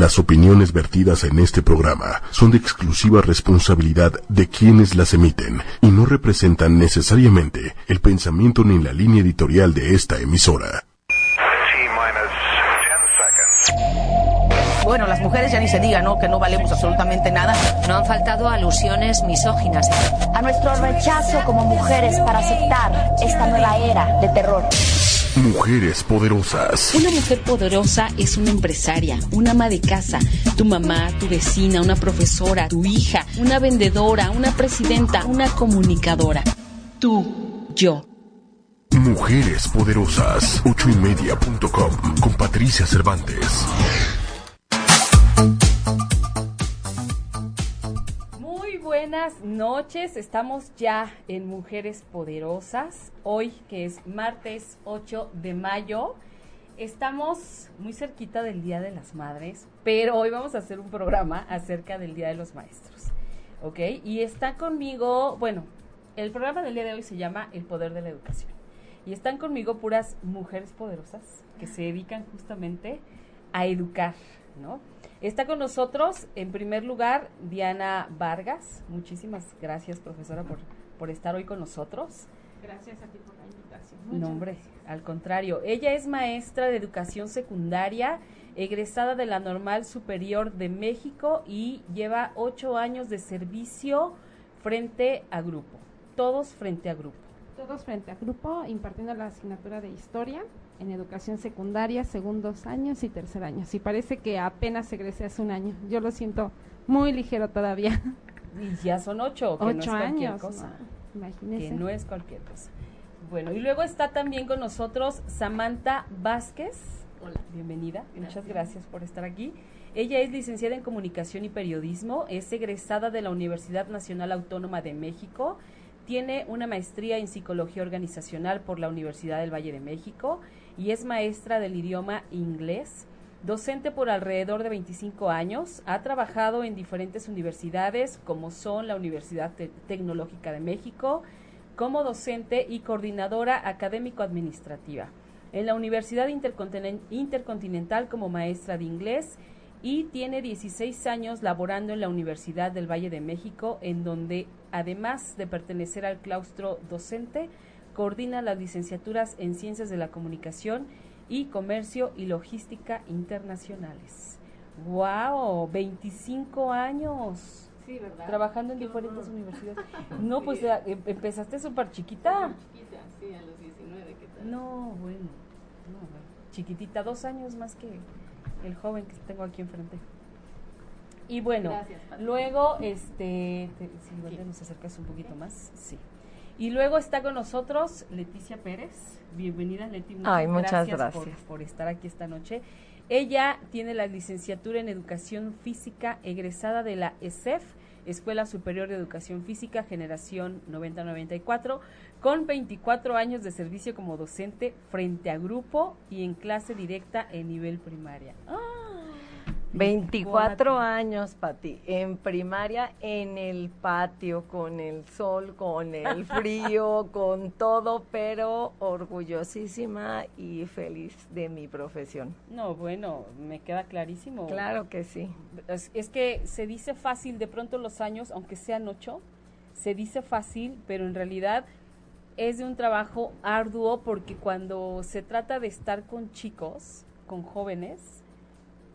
Las opiniones vertidas en este programa son de exclusiva responsabilidad de quienes las emiten y no representan necesariamente el pensamiento ni la línea editorial de esta emisora. Bueno, las mujeres ya ni se diga, ¿no? Que no valemos absolutamente nada. No han faltado alusiones misóginas. A nuestro rechazo como mujeres para aceptar esta nueva era de terror. Mujeres poderosas. Una mujer poderosa es una empresaria, una ama de casa, tu mamá, tu vecina, una profesora, tu hija, una vendedora, una presidenta, una comunicadora. Tú, yo. Mujeres poderosas. Ochoymedia.com con Patricia Cervantes. Buenas noches, estamos ya en Mujeres Poderosas, hoy que es martes 8 de mayo. Estamos muy cerquita del Día de las Madres, pero hoy vamos a hacer un programa acerca del Día de los Maestros. ¿Ok? Y está conmigo, bueno, el programa del día de hoy se llama El Poder de la Educación. Y están conmigo puras mujeres poderosas que se dedican justamente a educar, ¿no? Está con nosotros, en primer lugar, Diana Vargas. Muchísimas gracias, profesora, por, por estar hoy con nosotros. Gracias a ti por la invitación. no, hombre, al contrario. Ella es maestra de educación secundaria, egresada de la Normal Superior de México y lleva ocho años de servicio frente a grupo. Todos frente a grupo. Todos frente a grupo, impartiendo la asignatura de historia en educación secundaria, segundos años y tercer año. Sí, parece que apenas egresé hace un año. Yo lo siento muy ligero todavía. Y ya son ocho, que ocho no es cualquier años. cosa. no, imagínese. Que no es cualquier cosa. Bueno, y luego está también con nosotros Samantha Vázquez. Hola. Bienvenida, muchas gracias por estar aquí. Ella es licenciada en Comunicación y Periodismo, es egresada de la Universidad Nacional Autónoma de México, tiene una maestría en Psicología Organizacional por la Universidad del Valle de México y es maestra del idioma inglés. Docente por alrededor de 25 años, ha trabajado en diferentes universidades como son la Universidad Te- Tecnológica de México, como docente y coordinadora académico-administrativa. En la Universidad Intercontinen- Intercontinental como maestra de inglés y tiene 16 años laborando en la Universidad del Valle de México, en donde, además de pertenecer al claustro docente, coordina las licenciaturas en Ciencias de la Comunicación y Comercio y Logística Internacionales. ¡Wow! 25 años Sí, ¿verdad? trabajando en Qué diferentes horror. universidades. No, pues eh, em- empezaste súper chiquita. Chiquita, sí, a los 19, ¿qué tal? No, bueno, no, bueno. Chiquitita, dos años más que el joven que tengo aquí enfrente. Y bueno, Gracias, luego, este, te- si te nos acercas un poquito más, sí. Y luego está con nosotros Leticia Pérez. Bienvenida, Leti. Muchas Ay, muchas Por, gracias. por estar aquí esta noche. Ella tiene la licenciatura en Educación Física, egresada de la ESEF, Escuela Superior de Educación Física, generación 9094, con 24 años de servicio como docente frente a grupo y en clase directa en nivel primaria. 24 años, Pati, en primaria, en el patio, con el sol, con el frío, con todo, pero orgullosísima y feliz de mi profesión. No, bueno, me queda clarísimo. Claro que sí. Es, es que se dice fácil, de pronto los años, aunque sean ocho, se dice fácil, pero en realidad es de un trabajo arduo porque cuando se trata de estar con chicos, con jóvenes,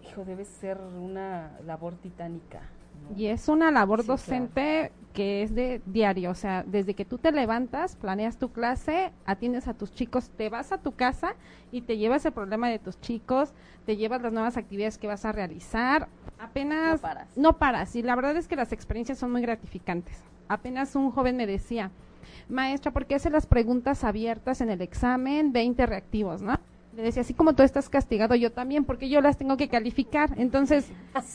hijo, debe ser una labor titánica. ¿no? Y es una labor Sí, claro. docente que es de diario, o sea, desde que tú te levantas, planeas tu clase, atiendes a tus chicos, te vas a tu casa y te llevas el problema de tus chicos, te llevas las nuevas actividades que vas a realizar, apenas No paras. no paras. Y la verdad es que las experiencias son muy gratificantes. Apenas un joven me decía, maestra, ¿por qué hace las preguntas abiertas en el examen 20 reactivos, no? Le decía, así como tú estás castigado, yo también, porque yo las tengo que calificar. Entonces,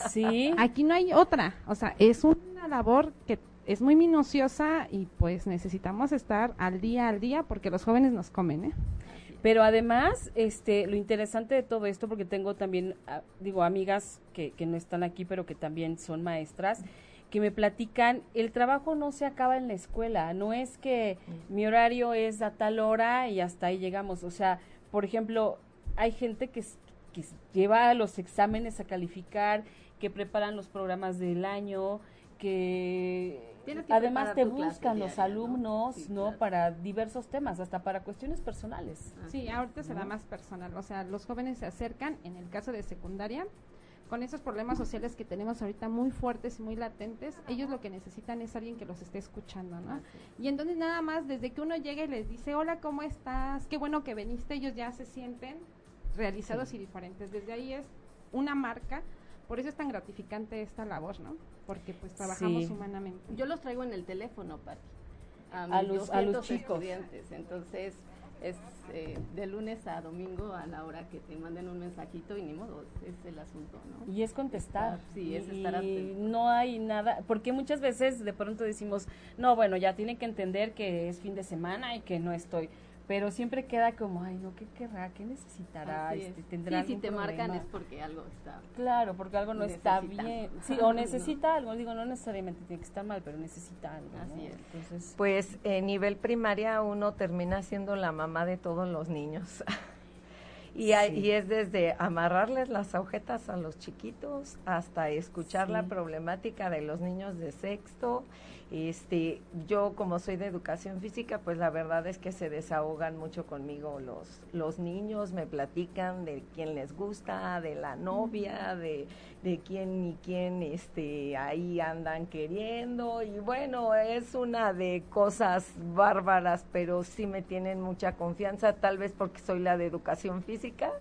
Sí, Aquí no hay otra, o sea, es una labor que es muy minuciosa y pues necesitamos estar al día al día porque los jóvenes nos comen, ¿eh? Pero además, este, lo interesante de todo esto, porque tengo también, ah, digo, amigas que, que no están aquí, pero que también son maestras, que me platican, el trabajo no se acaba en la escuela, no es que mi horario es a tal hora y hasta ahí llegamos. O sea, por ejemplo, hay gente que, que lleva los exámenes a calificar, que preparan los programas del año, que, además te buscan los alumnos, ¿no? Para diversos temas, hasta para cuestiones personales. Sí, ahorita se da más personal, o sea, los jóvenes se acercan, en el caso de secundaria, con esos problemas sociales que tenemos ahorita muy fuertes y muy latentes, ellos lo que necesitan es alguien que los esté escuchando, ¿no? Y entonces nada más, desde que uno llega y les dice, hola, ¿cómo estás? Qué bueno que viniste, ellos ya se sienten realizados y diferentes. Desde ahí es una marca, por eso es tan gratificante esta labor, ¿no? Porque pues trabajamos humanamente. Yo los traigo en el teléfono, Pati. A, los, a los chicos. estudiantes, entonces es eh, de lunes a domingo a la hora que te manden un mensajito y ni modo, es el asunto, ¿no? Y es contestar. sí, es estar Y no hay nada, porque muchas veces de pronto decimos, no, bueno, ya tienen que entender que es fin de semana y que no estoy pero siempre queda como, ay, no, ¿qué querrá? ¿Qué necesitará? Este, ¿Tendrá sí, si te marcan es porque algo está Claro, porque algo no está bien. Sí, o necesita algo, digo, no necesariamente tiene que estar mal, pero necesita algo. Así es. Entonces, pues en nivel primaria uno termina siendo la mamá de todos los niños. Y, y, es desde amarrarles las agujetas a los chiquitos hasta escuchar la problemática de los niños de sexto este, yo como soy de educación física, pues la verdad es que se desahogan mucho conmigo los, los niños, me platican de quién les gusta, de la novia, de, de quién y quién este, ahí andan queriendo. Y bueno, es una de cosas bárbaras, pero sí me tienen mucha confianza, tal vez porque soy la de educación física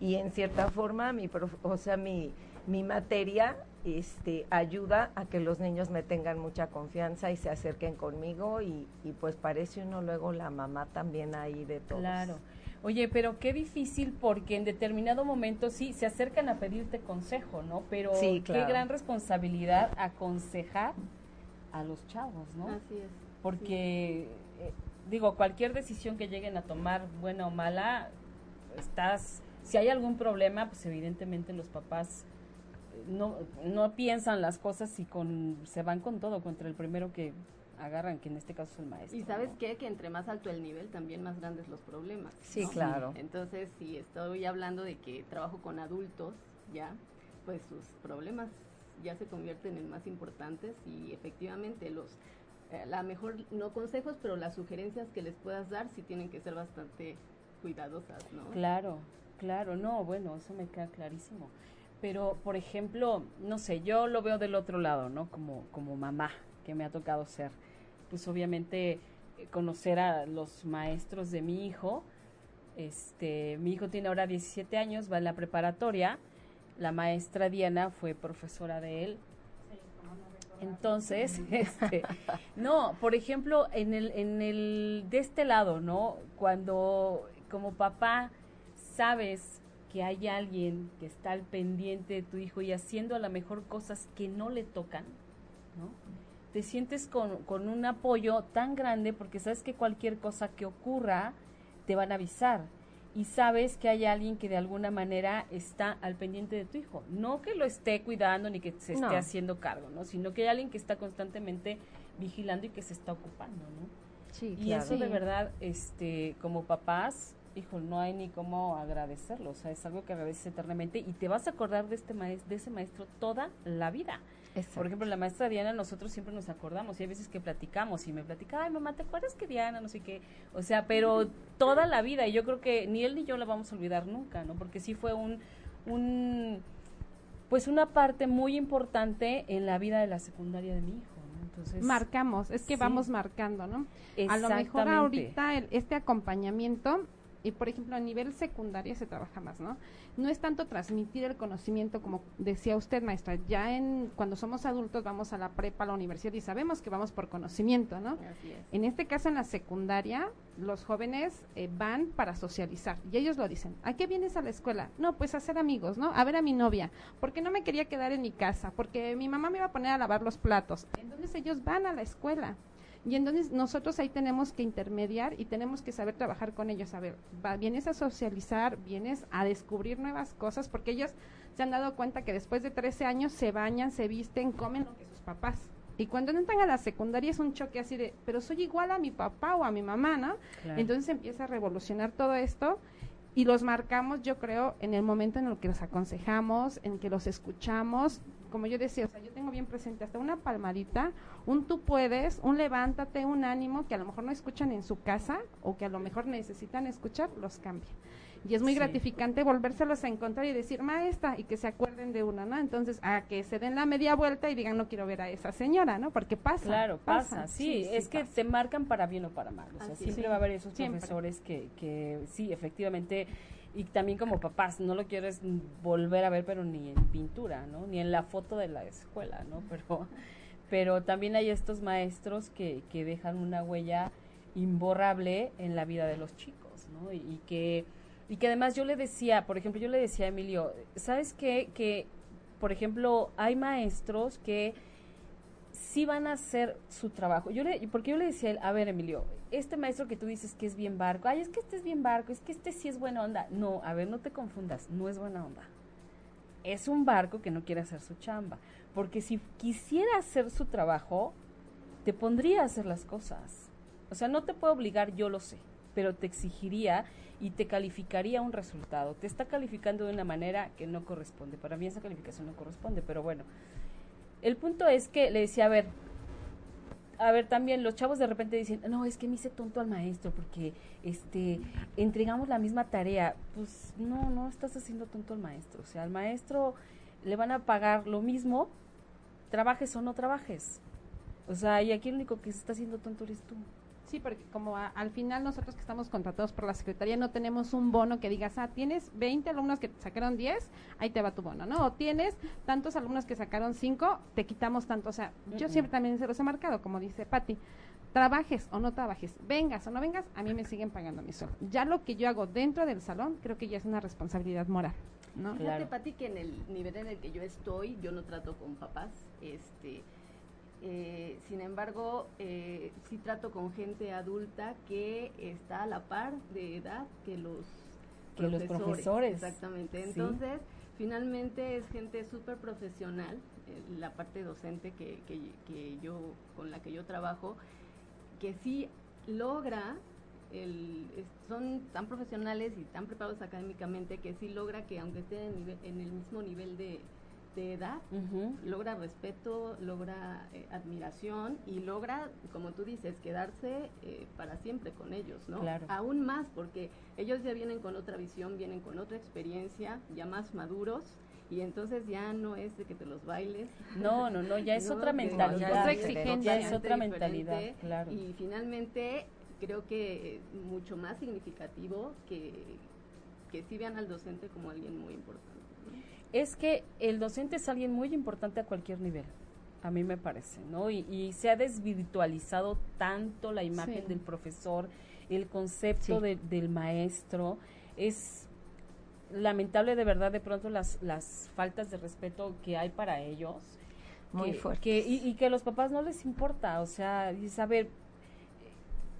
y en cierta forma mi, o sea, mi, mi materia este, ayuda a que los niños me tengan mucha confianza y se acerquen conmigo y, y pues parece uno luego la mamá también ahí de todos. Claro. Oye, pero qué difícil porque en determinado momento sí se acercan a pedirte consejo, ¿no? Pero qué gran responsabilidad aconsejar a los chavos, ¿no? Así es. Porque eh, digo, cualquier decisión que lleguen a tomar, buena o mala, estás si hay algún problema, pues evidentemente los papás no, no piensan las cosas y con, se van con todo contra el primero que agarran, que en este caso es el maestro. Y sabes qué, que entre más alto el nivel, también más grandes los problemas. Sí, claro. Entonces, si estoy hablando de que trabajo con adultos, ya, pues sus problemas ya se convierten en más importantes y efectivamente los eh, la mejor no consejos pero las sugerencias que les puedas dar sí tienen que ser bastante cuidadosas no claro claro no bueno eso me queda clarísimo pero por ejemplo, no sé, yo lo veo del otro lado, ¿no? Como, como mamá que me ha tocado ser. Pues obviamente eh, conocer a los maestros de mi hijo. Este, mi hijo tiene ahora 17 años, va en la preparatoria. La maestra Diana fue profesora de él. Entonces, este, no, por ejemplo, en el, en el, de este lado, ¿no? Cuando como papá sabes que hay alguien que está al pendiente de tu hijo y haciendo a lo mejor cosas que no le tocan, ¿no? Te sientes con, con un apoyo tan grande porque sabes que cualquier cosa que ocurra te van a avisar y sabes que hay alguien que de alguna manera está al pendiente de tu hijo. No que lo esté cuidando ni que se esté haciendo cargo, ¿no? Sino que hay alguien que está constantemente vigilando y que se está ocupando, ¿no? Sí, y eso de verdad, este, como papás, hijo, no hay ni cómo agradecerlo, o sea, es algo que agradeces eternamente y te vas a acordar de este maestro, de ese maestro toda la vida. Por ejemplo, la maestra Diana, nosotros siempre nos acordamos y hay veces que platicamos y me platica, ay mamá, ¿te acuerdas que Diana? No sé qué, o sea, pero toda la vida y yo creo que ni él ni yo la vamos a olvidar nunca, ¿no? Porque sí fue un, un pues una parte muy importante en la vida de la secundaria de mi hijo. Entonces, marcamos, es que vamos marcando, ¿no? A lo mejor ahorita este acompañamiento y por ejemplo a nivel secundaria se trabaja más, ¿no? No es tanto transmitir el conocimiento como decía usted, maestra, ya en cuando somos adultos vamos a la prepa, a la universidad y sabemos que vamos por conocimiento, ¿no? En este caso en la secundaria los jóvenes eh, van para socializar y ellos lo dicen, ¿a qué vienes a la escuela? No, pues a ser amigos, ¿no? A ver a mi novia, porque no me quería quedar en mi casa, porque mi mamá me iba a poner a lavar los platos. Entonces ellos van a la escuela y entonces nosotros ahí tenemos que intermediar y tenemos que saber trabajar con ellos. A ver, vienes a socializar, vienes a descubrir nuevas cosas, porque ellos se han dado cuenta que después de 13 años se bañan, se visten, comen lo que sus papás. Y cuando entran a la secundaria es un choque así de, pero soy igual a mi papá o a mi mamá, ¿no? Entonces empieza a revolucionar todo esto y los marcamos, yo creo, en el momento en el que los aconsejamos, en que los escuchamos. Como yo decía, o sea, yo tengo bien presente hasta una palmadita, un tú puedes, un levántate, un ánimo que a lo mejor no escuchan en su casa o que a lo mejor necesitan escuchar, los cambia. Y es muy Sí. gratificante volvérselos a encontrar y decir, maestra, y que se acuerden de una, ¿no? Entonces, a que se den la media vuelta y digan, no quiero ver a esa señora, ¿no? Porque pasa. Claro, pasa, sí, es que pasa. te marcan para bien o para mal, o sea, Así siempre va a haber esos Siempre. profesores que, que sí, efectivamente, y también como papás, no lo quieres volver a ver, pero ni en pintura, ¿no? Ni en la foto de la escuela, ¿no? Pero, pero también hay estos maestros que, que dejan una huella imborrable en la vida de los chicos, ¿no? Y, y que y que además yo le decía, por ejemplo, yo le decía a Emilio, ¿sabes qué? Que, por ejemplo, hay maestros que sí van a hacer su trabajo. Yo le, porque yo le decía, a él, a ver, Emilio, este maestro que tú dices que es bien barco, ay, es que este es bien barco, es que este sí es buena onda. No, a ver, no te confundas, no es buena onda. Es un barco que no quiere hacer su chamba. Porque si quisiera hacer su trabajo, te pondría a hacer las cosas. O sea, no te puedo obligar, yo lo sé, pero te exigiría y te calificaría un resultado. Te está calificando de una manera que no corresponde. Para mí esa calificación no corresponde, pero bueno. El punto es que le decía, a ver, a ver, también los chavos de repente dicen, no, es que me hice tonto al maestro porque este entregamos la misma tarea. Pues no, no estás haciendo tonto al maestro. O sea, al maestro le van a pagar lo mismo, trabajes o no trabajes. O sea, y aquí el único que se está haciendo tonto eres tú. Sí, porque como a- al final nosotros que estamos contratados por la Secretaría no tenemos un bono que digas, ah, tienes 20 alumnos que sacaron 10, ahí te va tu bono, ¿no? O tienes tantos alumnos que sacaron 5, te quitamos tanto. O sea, yo siempre también se los he marcado, como dice Patti, trabajes o no trabajes, vengas o no vengas, a mí me siguen pagando mi sueldo. Ya lo que yo hago dentro del salón, creo que ya es una responsabilidad moral, ¿no? Claro. Fíjate, Pati, que en el nivel en el que yo estoy, yo no trato con papás, este, eh, sin embargo, eh, sí trato con gente adulta que está a la par de edad que los Que los profesores. Exactamente. Sí. Entonces, finalmente es gente súper profesional, eh, la parte docente que, que, que yo, con la que yo trabajo, que sí logra el, son tan profesionales y tan preparados académicamente que sí logra que aunque estén en, nive- en el mismo nivel de, de edad, logra respeto, logra eh, admiración y logra, como tú dices, quedarse eh, para siempre con ellos, ¿no? Claro. Aún más porque ellos ya vienen con otra visión, vienen con otra experiencia, ya más maduros y entonces ya no es de que te los bailes. No, no, no, ya es No, otra mentalidad. Otra exigencia. Ya es otra mentalidad, claro. Y finalmente creo que eh, mucho más significativo que, que sí vean al docente como alguien muy importante. Es que el docente es alguien muy importante a cualquier nivel, a mí me parece, ¿no? Y, y se ha desvirtualizado tanto la imagen Sí. del profesor, el concepto Sí. de- del maestro, es lamentable de verdad de pronto las, las faltas de respeto que hay para ellos. Muy que, fuertes. que- y, y que a los papás no les importa, o sea, a ver,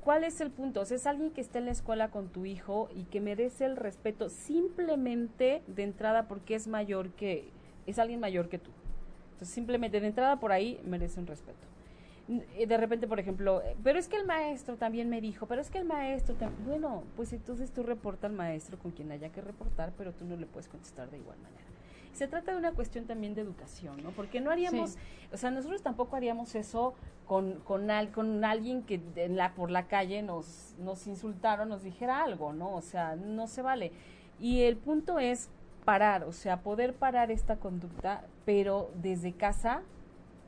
¿cuál es el punto? O sea, es alguien que está en la escuela con tu hijo y que merece el respeto simplemente de entrada porque es mayor que, es alguien mayor que tú. Entonces, simplemente de entrada por ahí merece un respeto. Eh, De repente, por ejemplo, eh, pero es que el maestro también me dijo, pero es que el maestro, tam-". bueno, pues entonces tú reporta al maestro con quien haya que reportar, pero tú no le puedes contestar de igual manera. Se trata de una cuestión también de educación, ¿no? Porque no haríamos, Sí. o sea, nosotros tampoco haríamos eso con, con, al- con alguien que en la, por la calle nos, nos insultaron, nos dijera algo, ¿no? O sea, no se vale. Y el punto es parar, o sea, poder parar esta conducta, pero desde casa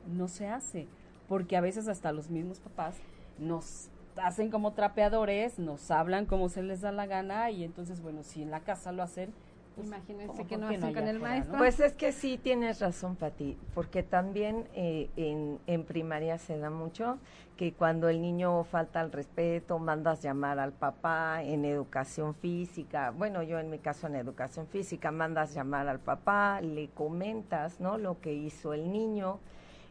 no se hace, porque a veces hasta los mismos papás nos hacen como trapeadores, nos hablan como se les da la gana y entonces, bueno, si en la casa lo hacen, pues, Imagínense ¿cómo que no hacen con el maestro? no? Pues es que sí tienes razón, Pati, porque también eh, en, en primaria se da mucho que cuando el niño falta al respeto, mandas llamar al papá en educación física, bueno, yo en mi caso en educación física, mandas llamar al papá, le comentas, ¿no? Lo que hizo el niño,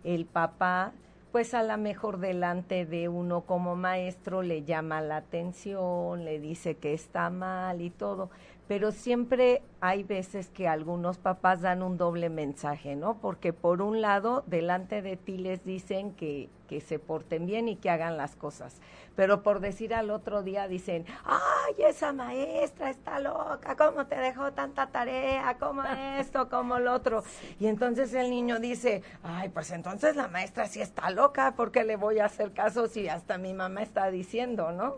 el papá pues a lo mejor delante de uno como maestro le llama la atención, le dice que está mal y todo, pero siempre hay veces que algunos papás dan un doble mensaje, ¿no? Porque por un lado, delante de ti les dicen que, que se porten bien y que hagan las cosas, pero por decir al otro día dicen, ay, esa maestra está loca, ¿cómo te dejó tanta tarea? ¿Cómo esto? ¿Cómo lo otro? Y entonces el niño dice, ay, pues entonces la maestra sí está loca, porque le voy a hacer caso si hasta mi mamá está diciendo, ¿no?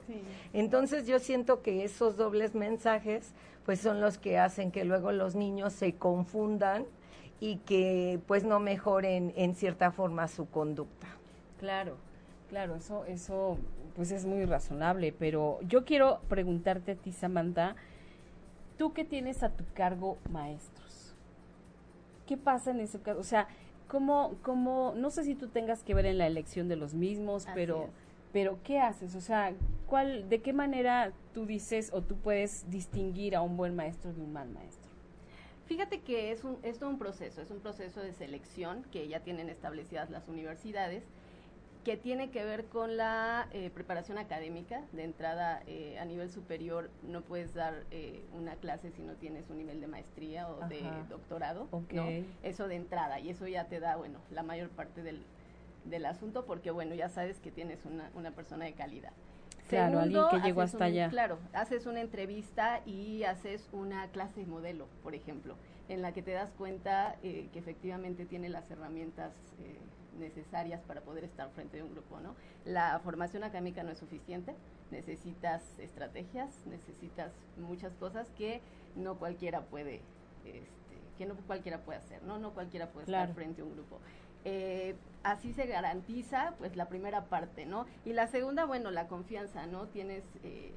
Entonces yo siento que esos dobles mensajes pues son los que hacen que luego los niños se confundan y que pues no mejoren en cierta forma su conducta. Claro, claro, eso, eso pues es muy razonable, pero yo quiero preguntarte a ti, Samantha, tú que tienes a tu cargo maestros, ¿qué pasa en ese caso? O sea, ¿cómo, cómo, no sé si tú tengas que ver en la elección de los mismos, pero pero ¿qué haces? O sea, ¿cuál, ¿de qué manera tú dices o tú puedes distinguir a un buen maestro de un mal maestro? Fíjate que es, un, es todo un proceso, es un proceso de selección que ya tienen establecidas las universidades, que tiene que ver con la eh, preparación académica. De entrada, eh, a nivel superior, no puedes dar eh, una clase si no tienes un nivel de maestría o de doctorado. Eso de entrada, y eso ya te da, bueno, la mayor parte del, del asunto porque, bueno, ya sabes que tienes una, una persona de calidad. Claro, alguien que llegó hasta allá. Claro, haces una entrevista y haces una clase modelo, por ejemplo, en la que te das cuenta eh, que efectivamente tiene las herramientas eh, necesarias para poder estar frente a un grupo, ¿no? La formación académica no es suficiente, necesitas estrategias, necesitas muchas cosas que no cualquiera puede, este, que no cualquiera puede hacer, ¿no? No cualquiera puede estar frente a un grupo. Eh, así se garantiza pues la primera parte, ¿no? Y la segunda, bueno, la confianza, ¿no? Tienes eh,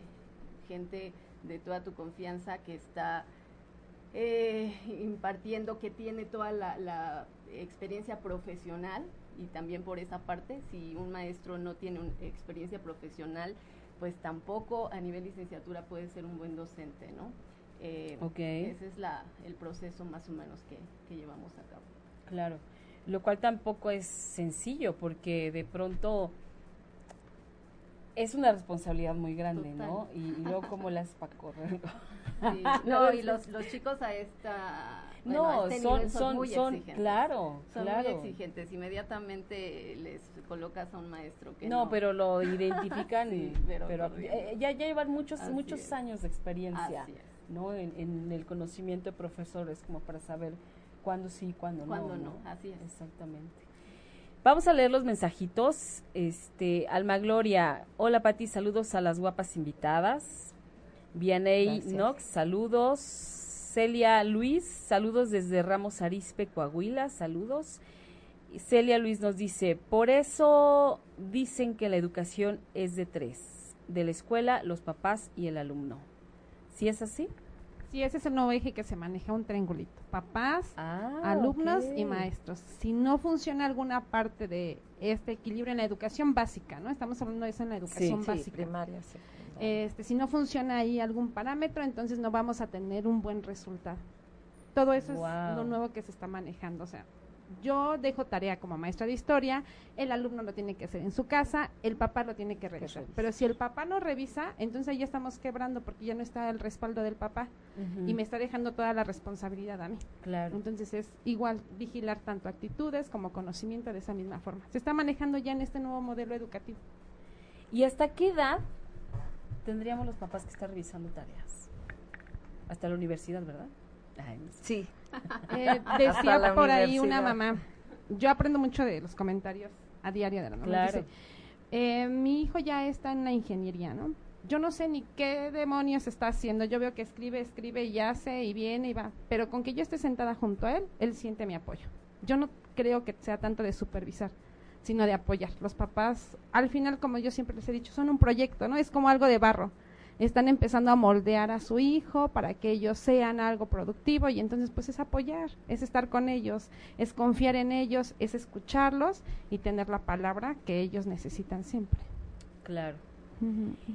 gente de toda tu confianza que está eh, impartiendo, que tiene toda la, experiencia profesional y también por esa parte, si un maestro no tiene una experiencia profesional, pues tampoco a nivel licenciatura puede ser un buen docente, ¿no? Eh, Ese es la, el proceso más o menos que, que llevamos a cabo. Claro lo cual tampoco es sencillo porque de pronto es una responsabilidad muy grande, ¿no? Y, luego cómo las para correr. no, y los, los chicos a esta no, este son, son, muy son, claro, son muy exigentes. Inmediatamente les colocas a un maestro que no, pero lo identifican, pero, eh, ya, ya llevan muchos, muchos años de experiencia, ¿no? En, en, el conocimiento de profesores como para saber cuándo sí, cuándo, no. Cuándo no, así es. Exactamente. Vamos a leer los mensajitos. Este, Alma Gloria, hola Pati, saludos a las guapas invitadas. Vianey Nox, saludos. Celia Luis, saludos desde Ramos Arispe, Coahuila, saludos. Celia Luis nos dice, por eso dicen que la educación es de tres, de la escuela, los papás y el alumno. ¿Sí es así? Sí, ese es el nuevo eje que se maneja, un triangulito. Papás, ah, alumnos y maestros. Si no funciona alguna parte de este equilibrio en la educación básica, ¿no? Estamos hablando de eso en la educación básica. Sí, primaria, Este, si no funciona ahí algún parámetro, entonces no vamos a tener un buen resultado. Todo eso es lo nuevo que se está manejando. O sea, yo dejo tarea como maestra de historia, el alumno lo tiene que hacer en su casa, el papá lo tiene que revisar. Pero si el papá no revisa, entonces ya estamos quebrando porque ya no está el respaldo del papá y me está dejando toda la responsabilidad a mí. Claro. Entonces es igual vigilar tanto actitudes como conocimiento de esa misma forma. Se está manejando ya en este nuevo modelo educativo. ¿Y hasta qué edad tendríamos los papás que estar revisando tareas? Hasta la universidad, ¿verdad? sí. Eh, decía por ahí una mamá, yo aprendo mucho de los comentarios a diario de la mamá. Eh, mi hijo ya está en la ingeniería, ¿no? Yo no sé ni qué demonios está haciendo. Yo veo que escribe, escribe y hace y viene y va. Pero con que yo esté sentada junto a él, él siente mi apoyo. Yo no creo que sea tanto de supervisar, sino de apoyar. Los papás, al final, como yo siempre les he dicho, son un proyecto, ¿no? Es como algo de barro están empezando a moldear a su hijo para que ellos sean algo productivo y entonces pues es apoyar, es estar con ellos, es confiar en ellos, es escucharlos y tener la palabra que ellos necesitan siempre. Claro.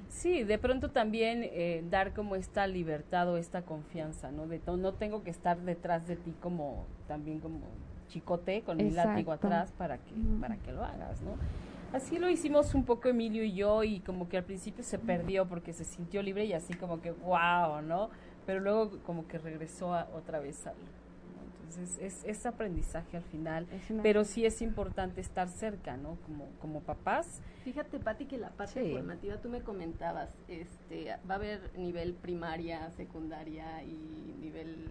Sí, de pronto también eh, dar como esta libertad o esta confianza, ¿no? De no tengo que estar detrás de ti como también como chicote con mi látigo atrás para que para que lo hagas, ¿no? Así lo hicimos un poco Emilio y yo y como que al principio se perdió porque se sintió libre y así como que wow, ¿no? pero luego como que regresó a, otra vez al... Entonces es, es aprendizaje al final, pero sí es importante estar cerca, ¿no? Como, como papás. Fíjate, Pati, que la parte formativa tú me comentabas, este, va a haber nivel primaria, secundaria y nivel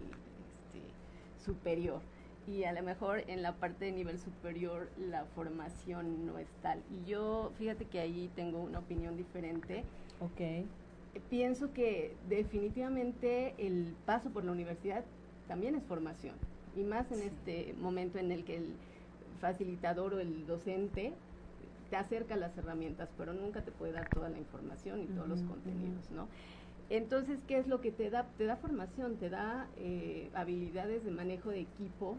este, superior y a lo mejor en la parte de nivel superior la formación no es tal. Y yo, fíjate que ahí tengo una opinión diferente. Ok. Pienso que definitivamente el paso por la universidad también es formación. Y más en este momento en el que el facilitador o el docente te acerca a las herramientas, pero nunca te puede dar toda la información y todos los contenidos, ¿no? Entonces, ¿qué es lo que te da? Te da formación, te da eh, habilidades de manejo de equipos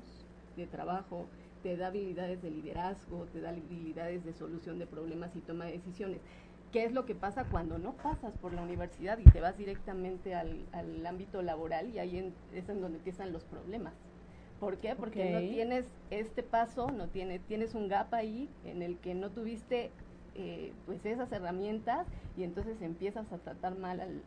de trabajo, te da habilidades de liderazgo, te da habilidades de solución de problemas y toma de decisiones. ¿Qué es lo que pasa cuando no pasas por la universidad y te vas directamente al, ámbito laboral y ahí es en donde empiezan los problemas? ¿Por qué? Porque no tienes este paso, no tienes, tienes un gap ahí en el que no tuviste eh, pues esas herramientas y entonces empiezas a tratar mal al,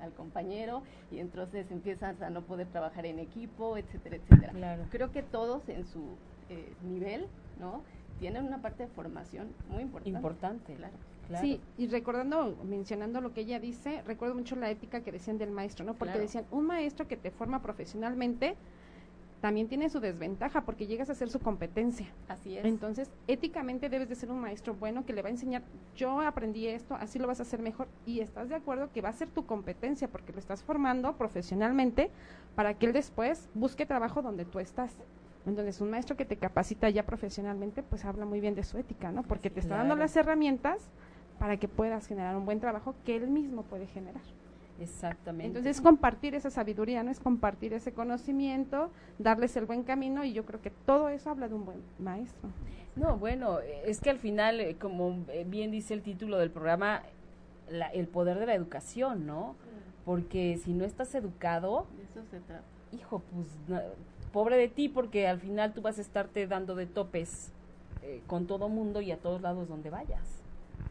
al compañero y entonces empiezas a no poder trabajar en equipo, etcétera, etcétera. Claro. Creo que todos en su eh, nivel, ¿no? Tienen una parte de formación muy importante. Importante. Claro. Sí, y recordando, mencionando lo que ella dice, recuerdo mucho la ética que decían del maestro, ¿no? Porque decían, un maestro que te forma profesionalmente también tiene su desventaja porque llegas a ser su competencia. Así es. Entonces, éticamente debes de ser un maestro bueno que le va a enseñar, yo aprendí esto, así lo vas a hacer mejor y estás de acuerdo que va a ser tu competencia porque lo estás formando profesionalmente para que él después busque trabajo donde tú estás. Entonces, un maestro que te capacita ya profesionalmente, pues habla muy bien de su ética, ¿no? Porque te está dando las herramientas para que puedas generar un buen trabajo que él mismo puede generar. Exactamente. Entonces es compartir esa sabiduría, no es compartir ese conocimiento, darles el buen camino y yo creo que todo eso habla de un buen maestro. No, bueno, es que al final, eh, como eh, bien dice el título del programa, el poder de la educación, ¿no? Porque si no estás educado, eso se trata. hijo, pues pobre de ti, porque al final tú vas a estarte dando de topes eh, con todo mundo y a todos lados donde vayas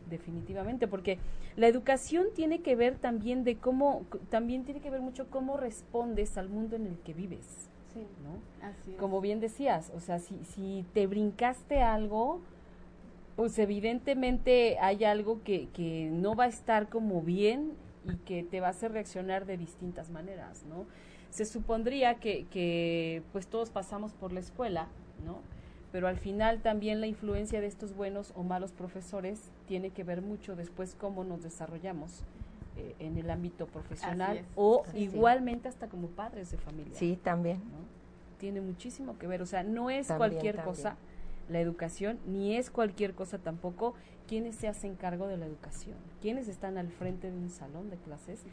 definitivamente, porque la educación tiene que ver también de cómo, también tiene que ver mucho cómo respondes al mundo en el que vives. Sí, ¿no? Así Como bien decías, o sea, si, si te brincaste algo, pues evidentemente hay algo que, que no va a estar como bien y que te va a hacer reaccionar de distintas maneras, ¿no? Se supondría que, que pues todos pasamos por la escuela, ¿no? Pero al final también la influencia de estos buenos o malos profesores tiene que ver mucho después cómo nos desarrollamos eh, en el ámbito profesional o igualmente hasta como padres de familia. Sí, también. Tiene muchísimo que ver, o sea, no es cualquier cosa la educación, ni es cualquier cosa tampoco quienes se hacen cargo de la educación, quienes están al frente de un salón de clases,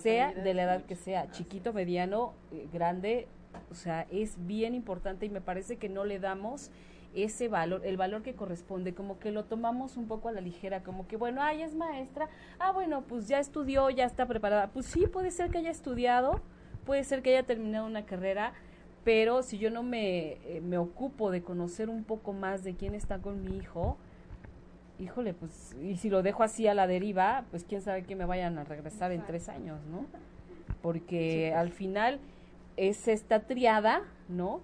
sea de la edad que sea, chiquito, mediano, eh, grande, o sea, es bien importante y me parece que no le damos ese valor, el valor que corresponde, como que lo tomamos un poco a la ligera, como que bueno, ay, es maestra, ah, bueno, pues ya estudió, ya está preparada. Pues sí, puede ser que haya estudiado, puede ser que haya terminado una carrera, pero si yo no me, eh, me ocupo de conocer un poco más de quién está con mi hijo, híjole, pues, y si lo dejo así a la deriva, pues quién sabe que me vayan a regresar en tres años, ¿no? Porque pues. al final es esta triada, ¿no?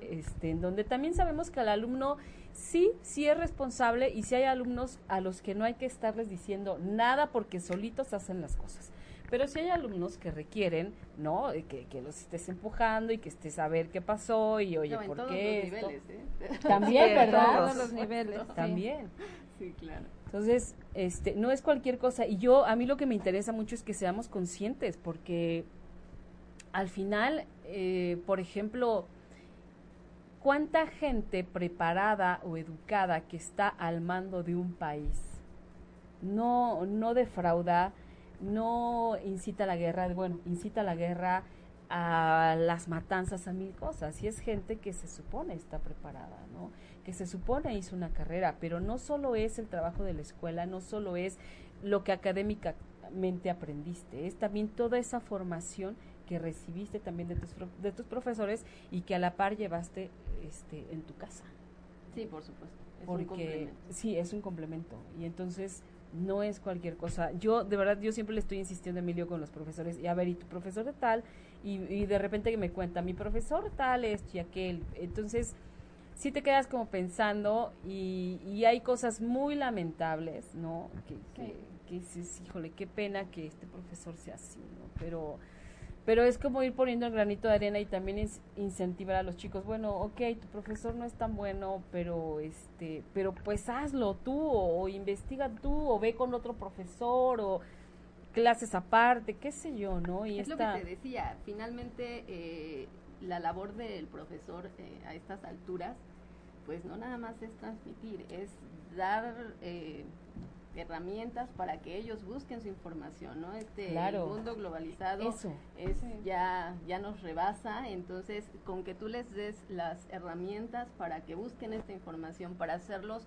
Este, en donde también sabemos que al alumno sí, sí es responsable y si hay alumnos a los que no hay que estarles diciendo nada porque solitos hacen las cosas. Pero si hay alumnos que requieren, ¿no? Que, que los estés empujando y que estés a ver qué pasó y oye, ¿por qué? Los niveles, ¿eh? También, ¿verdad? Todos los niveles. También. Sí, claro. Entonces, este, no es cualquier cosa. Y yo, a mí lo que me interesa mucho es que seamos conscientes, porque al final, eh, por ejemplo, ¿cuánta gente preparada o educada que está al mando de un país no, no defrauda, no incita a la guerra, bueno, incita a la guerra, a las matanzas, a mil cosas. Y es gente que se supone está preparada, ¿no? Que se supone hizo una carrera, pero no solo es el trabajo de la escuela, no solo es lo que académicamente aprendiste, es también toda esa formación que recibiste también de tus, de tus profesores y que a la par llevaste este, en tu casa. Sí, por supuesto. Es Porque sí, es un complemento. Y entonces, no es cualquier cosa. Yo, de verdad, yo siempre le estoy insistiendo, Emilio, con los profesores, y a ver, y tu profesor de tal, y, y de repente que me cuenta, mi profesor tal, esto y aquel. Entonces, sí te quedas como pensando, y, y hay cosas muy lamentables, ¿no? Que, que, que dices, híjole, qué pena que este profesor sea así, ¿no? Pero pero es como ir poniendo el granito de arena y también es incentivar a los chicos. Bueno ok tu profesor no es tan bueno pero este pero pues hazlo tú o, investiga tú o ve con otro profesor o clases aparte qué sé yo no y es lo que te decía finalmente eh, la labor del profesor eh, a estas alturas pues no nada más es transmitir es dar eh, herramientas para que ellos busquen su información, ¿no? Este mundo globalizado es ya ya nos rebasa, entonces con que tú les des las herramientas para que busquen esta información, para hacerlos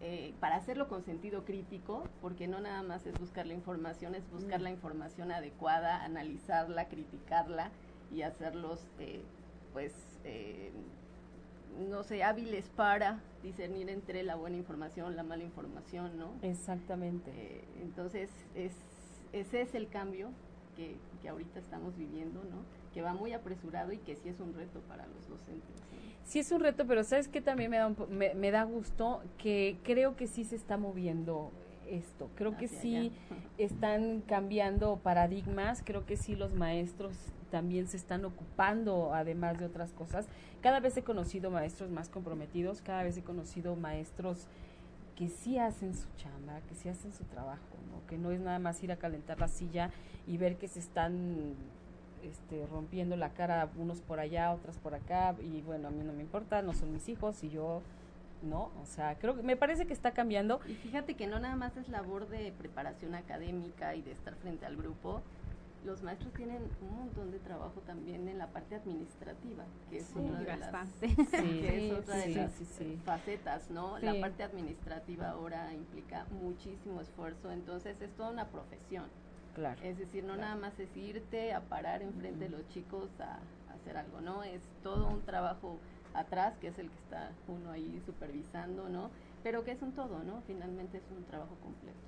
eh, para hacerlo con sentido crítico, porque no nada más es buscar la información, es buscar mm. la información adecuada, analizarla, criticarla y hacerlos, eh, pues, eh, no sé, hábiles para discernir entre la buena información, la mala información, ¿no? Exactamente. Eh, entonces, es, ese es el cambio que, que, ahorita estamos viviendo, ¿no? Que va muy apresurado y que sí es un reto para los docentes. Sí es un reto, pero ¿sabes qué también me da, me, me da gusto? Que creo que sí se está moviendo esto. Creo que sí están cambiando paradigmas, creo que sí los maestros también se están ocupando, además de otras cosas. Cada vez he conocido maestros más comprometidos, cada vez he conocido maestros que sí hacen su chamba, que sí hacen su trabajo, ¿no? que no es nada más ir a calentar la silla y ver que se están este, rompiendo la cara unos por allá, otras por acá, y bueno, a mí no me importa, no son mis hijos y yo ¿no? O sea, creo que me parece que está cambiando. Y fíjate que no nada más es labor de preparación académica y de estar frente al grupo, los maestros tienen un montón de trabajo también en la parte administrativa, que es otra de las, que es otra de las facetas, ¿no? La parte administrativa ahora implica muchísimo esfuerzo, entonces es toda una profesión. Claro. Es decir, no nada más es irte a parar enfrente de los chicos a, a, hacer algo, ¿no? Es todo un trabajo atrás, que es el que está uno ahí supervisando, ¿no? Pero que es un todo, ¿no? Finalmente es un trabajo completo.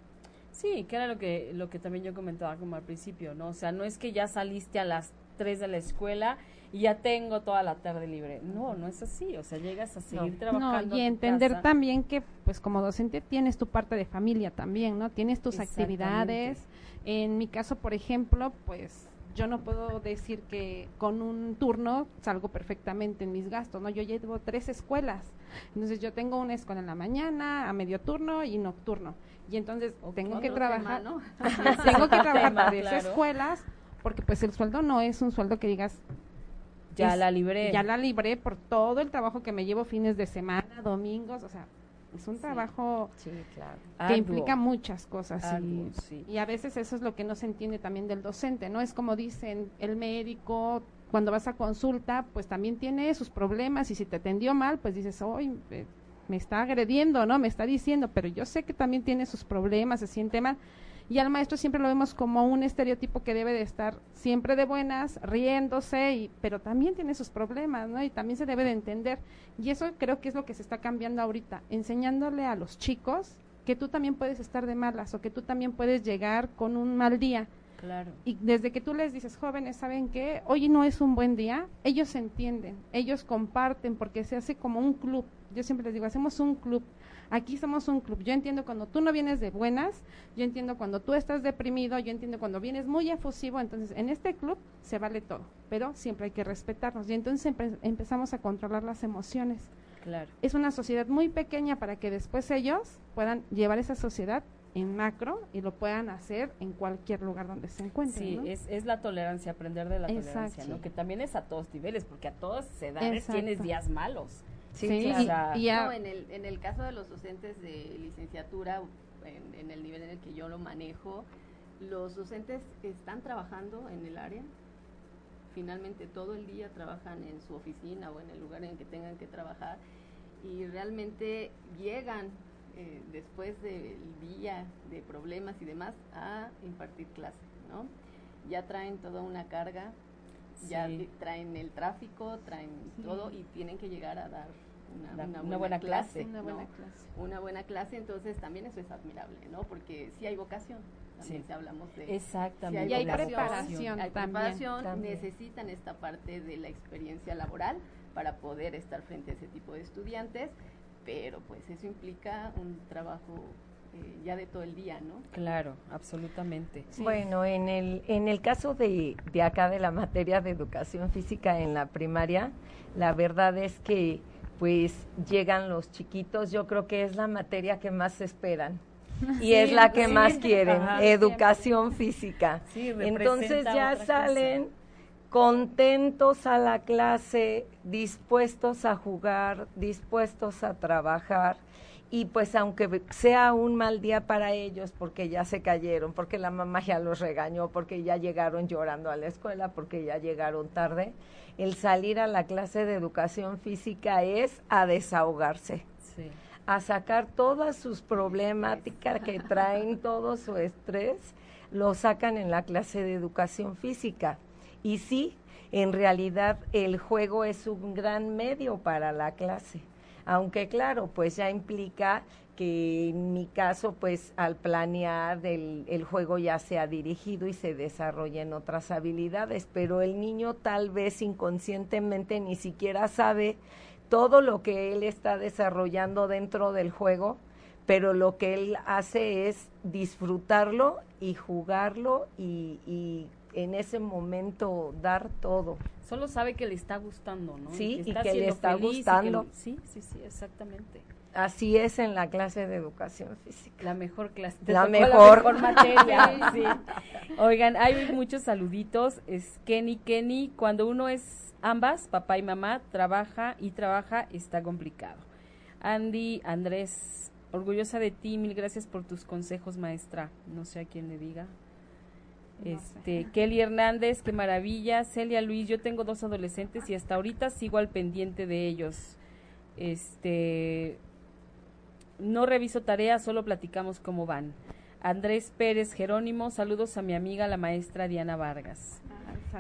Sí, que era lo que, lo que también yo comentaba como al principio, ¿no? O sea, no es que ya saliste a las 3 de la escuela y ya tengo toda la tarde libre. No, no es así. O sea, llegas a seguir trabajando. No, y entender también que, pues como docente, tienes tu parte de familia también, ¿no? Tienes tus actividades. En mi caso, por ejemplo, pues yo no puedo decir que con un turno salgo perfectamente en mis gastos, ¿no? Yo llevo tres escuelas. Entonces yo tengo una escuela en la mañana, a medio turno y nocturno. Y entonces tengo que trabajar, ¿no? tengo que trabajar para escuelas porque pues el sueldo no es un sueldo que digas ya la libré. Ya la libré por todo el trabajo que me llevo fines de semana, domingos, o sea, es un trabajo que implica muchas cosas y, y, a veces eso es lo que no se entiende también del docente, ¿no? Es como dicen, el médico cuando vas a consulta, pues también tiene sus problemas y si te atendió mal, pues dices, hoy me está agrediendo, ¿no? Me está diciendo, pero yo sé que también tiene sus problemas, se siente mal y al maestro siempre lo vemos como un estereotipo que debe de estar siempre de buenas, riéndose, y, pero también tiene sus problemas, ¿no? Y también se debe de entender. Y eso creo que es lo que se está cambiando ahorita, enseñándole a los chicos que tú también puedes estar de malas o que tú también puedes llegar con un mal día. Claro. Y desde que tú les dices, jóvenes, ¿saben qué? Hoy no es un buen día, ellos entienden, ellos comparten porque se hace como un club. Yo siempre les digo, hacemos un club Aquí somos un club. Yo entiendo cuando tú no vienes de buenas, yo entiendo cuando tú estás deprimido, yo entiendo cuando vienes muy efusivo. Entonces, en este club se vale todo, pero siempre hay que respetarnos. Y entonces empezamos a controlar las emociones. Claro. Es una sociedad muy pequeña para que después ellos puedan llevar esa sociedad en macro y lo puedan hacer en cualquier lugar donde se encuentren. Sí, es, es la tolerancia, aprender de la tolerancia, ¿no? Que también es a todos niveles, porque a todos se dan, tienes días malos. Sí, y, en, el, en el caso de los docentes de licenciatura, en, el nivel en el que yo lo manejo, los docentes están trabajando en el área, finalmente todo el día trabajan en su oficina o en el lugar en el que tengan que trabajar y realmente llegan eh, después del día de problemas y demás a impartir clases, ¿no? Ya traen toda una carga, ya traen el tráfico, traen todo y tienen que llegar a dar una, buena, clase, Una buena clase. Una buena clase, entonces también eso es admirable, ¿no? Porque si hay vocación, también si hablamos de... Exactamente. Si hay, y hay preparación hay preparación, también. necesitan esta parte de la experiencia laboral para poder estar frente a ese tipo de estudiantes, pero pues eso implica un trabajo eh, ya de todo el día, ¿no? Claro, absolutamente. Bueno, en el, en el caso de, de acá de la materia de educación física en la primaria, la verdad es que pues llegan los chiquitos, yo creo que es la materia que más esperan. Y es la que sí. más quieren, Ajá. educación física. Sí, Entonces ya salen contentos a la clase, dispuestos a jugar, dispuestos a trabajar. Y pues aunque sea un mal día para ellos, porque ya se cayeron, porque la mamá ya los regañó, porque ya llegaron llorando a la escuela, porque ya llegaron tarde, el salir a la clase de educación física es a desahogarse Sí. a sacar todas sus problemáticas que traen, todo su estrés, lo sacan en la clase de educación física. Y sí, en realidad el juego es un gran medio para la clase. Aunque claro, pues ya implica que en mi caso, pues al planear el, el juego ya sea dirigido y se desarrollen otras habilidades, pero el niño tal vez inconscientemente ni siquiera sabe todo lo que él está desarrollando dentro del juego, pero lo que él hace es disfrutarlo y jugarlo y en ese momento dar todo. Solo sabe que le está gustando, ¿no? Sí, y que le está feliz gustando. le- sí, sí, sí, exactamente. Así es en la clase de educación física. La mejor clase. La mejor. La mejor materia. sí. Oigan, hay muchos saluditos. Es Kenny, Kenny. Cuando uno es ambas, papá y mamá, trabaja y trabaja, está complicado. Andy, Andrés, orgullosa de ti. Mil gracias por tus consejos, maestra. No sé a quién le diga. Este, Kelly Hernández, qué maravilla. Celia Luis, yo tengo dos adolescentes y hasta ahorita sigo al pendiente de ellos. Este, no reviso tareas, solo platicamos cómo van. Andrés Pérez Jerónimo, saludos a mi amiga la maestra Diana Vargas.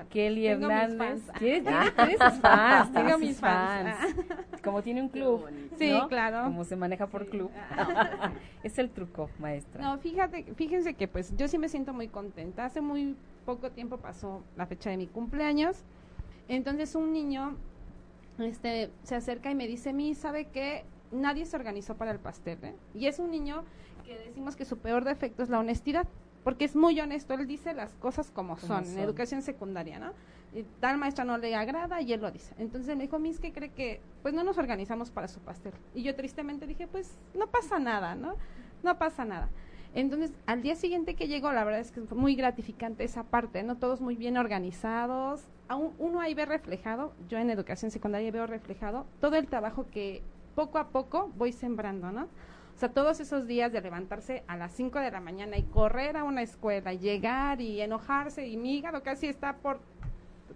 Kelly Tengo mis Hernández, fans. ¿tienes, tienes- sus fans, Tengo mis fans. fans. Como tiene un club, Sí, ¿no? claro. Como se maneja por Sí. club. es el truco, maestra. No, fíjate, fíjense que pues yo sí me siento muy contenta. Hace muy poco tiempo pasó la fecha de mi cumpleaños. Entonces un niño este se acerca y me dice, "Mi, ¿sabe qué? Nadie se organizó para el pastel, ¿eh?". Y es un niño que decimos que su peor defecto es la honestidad, porque es muy honesto, él dice las cosas como, Como son, son. en educación secundaria, ¿no? Y tal maestra no le agrada y él lo dice. Entonces me dijo, Miss, que cree que pues no nos organizamos para su pastel? Y yo tristemente dije, pues no pasa nada, ¿no? No pasa nada. Entonces, al día siguiente que llegó, la verdad es que fue muy gratificante esa parte, ¿no? Todos muy bien organizados. Aún uno ahí ve reflejado, yo en educación secundaria veo reflejado todo el trabajo que poco a poco voy sembrando, ¿no? O sea, todos esos días de levantarse a las 5 de la mañana y correr a una escuela, y llegar y enojarse y mi hígado casi está por...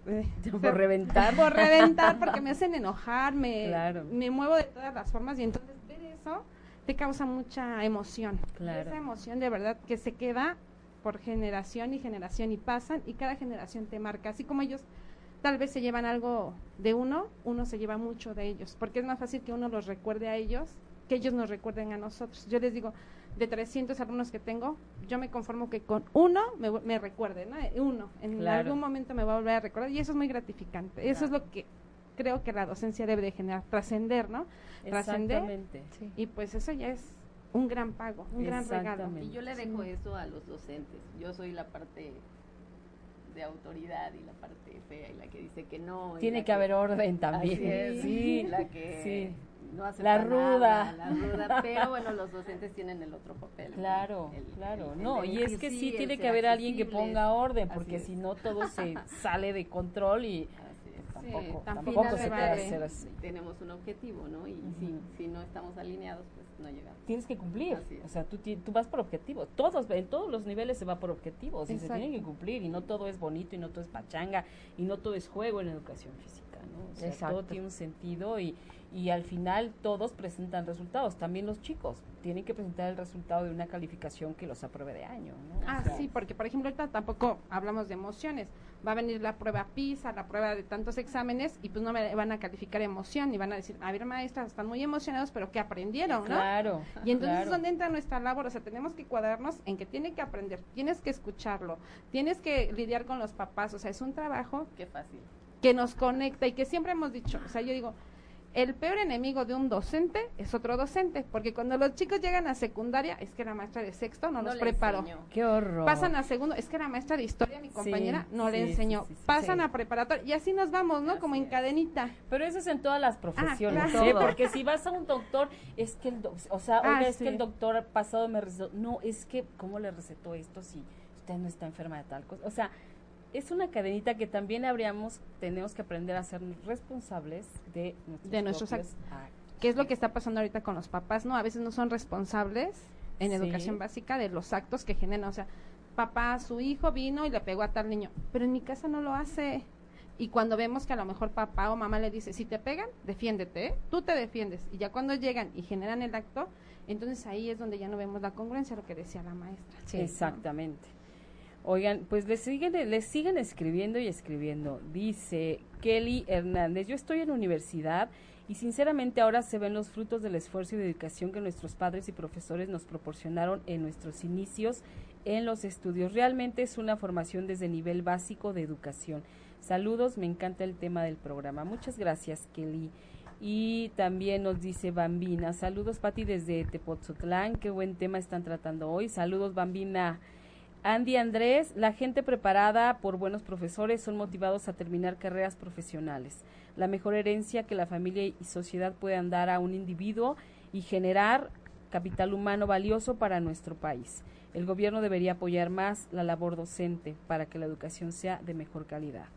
eh, Por reventar. por reventar porque me hacen enojar, me, Claro. me muevo de todas las formas y entonces ver eso te causa mucha emoción. Claro. Esa emoción de verdad que se queda por generación y generación y pasan y cada generación te marca, así como ellos tal vez se llevan algo de uno, uno se lleva mucho de ellos, porque es más fácil que uno los recuerde a ellos que ellos nos recuerden a nosotros. Yo les digo, de 300 alumnos que tengo, yo me conformo que con uno me, me recuerde, ¿no? Eh, Uno, en Claro. algún momento me va a volver a recordar y eso es muy gratificante. Eso es lo que creo que la docencia debe de generar, trascender, ¿no? Trascender Exactamente. y pues eso ya es un gran pago, un gran regalo. Y yo le dejo eso a los docentes. Yo soy la parte de autoridad y la parte fea y la que dice que no. Tiene que haber orden también. Así es, Sí, la que sí. No acepta La ruda. nada, la ruda, pero bueno, los docentes tienen el otro papel. ¿no? Claro, El- claro. el- el no, y es que sí tiene que haber alguien que ponga orden, porque si no todo se sale de control y tampoco, tampoco tampoco se puede hacer así. Tenemos un objetivo, ¿no? Y si, si no estamos alineados, pues no llegamos. Tienes que cumplir, o sea, tú, tú vas por objetivos, todos, en todos los niveles se va por objetivos y se tienen que cumplir y no todo es bonito y no todo es pachanga y no todo es juego en educación física. ¿no? O sea, todo Exacto. tiene un sentido y, y al final todos presentan resultados, también los chicos tienen que presentar el resultado de una calificación que los apruebe de año, ¿no? O Ah, sea, sí, porque por ejemplo ahorita tampoco hablamos de emociones. Va a venir la prueba PISA, la prueba de tantos exámenes y pues no me van a calificar emoción y van a decir, a ver maestras, están muy emocionados, pero ¿qué aprendieron, no? Claro. Y entonces claro. es donde entra nuestra labor, o sea, tenemos que cuadernos en que tiene que aprender, tienes que escucharlo, tienes que lidiar con los papás, o sea, es un trabajo Qué fácil. que nos conecta y que siempre hemos dicho, o sea, yo digo, el peor enemigo de un docente es otro docente, porque cuando los chicos llegan a secundaria, es que la maestra de sexto no, No los le preparó. enseñó. Qué horror. Pasan a segundo, es que la maestra de historia, mi compañera, no le enseñó. sí, sí, sí, Pasan sí. a preparatoria y así nos vamos, ¿no? Como en cadenita. Pero eso es en todas las profesiones, claro. ¿eh? Todo. Porque si vas a un doctor, es que el, doc- o sea, Ah, oiga, es sí. que el doctor pasado me recetó, no, es que, ¿cómo le recetó esto si usted no está enferma de tal cosa? O sea, es una cadenita que también habríamos, tenemos que aprender a ser responsables de nuestros, De nuestros propios act- ¿Qué es lo que está pasando ahorita con los papás, no? A veces no son responsables en Sí. educación básica de los actos que generan, o sea, papá, su hijo vino y le pegó a tal niño, pero en mi casa no lo hace. Y cuando vemos que a lo mejor papá o mamá le dice, si te pegan, defiéndete, ¿eh? tú te defiendes. Y ya cuando llegan y generan el acto, entonces ahí es donde ya no vemos la congruencia, lo que decía la maestra. Exactamente. Oigan, pues les siguen, les siguen escribiendo y escribiendo. Dice Kelly Hernández, yo estoy en universidad y sinceramente ahora se ven los frutos del esfuerzo y dedicación que nuestros padres y profesores nos proporcionaron en nuestros inicios en los estudios. Realmente es una formación desde nivel básico de educación. Saludos, me encanta el tema del programa. Muchas gracias, Kelly. Y también nos dice Bambina, saludos Pati desde Tepoztlán, qué buen tema están tratando hoy. Saludos Bambina. Andy Andrés, la gente preparada por buenos profesores son motivados a terminar carreras profesionales. La mejor herencia que la familia y sociedad puedan dar a un individuo y generar capital humano valioso para nuestro país. El gobierno debería apoyar más la labor docente para que la educación sea de mejor calidad.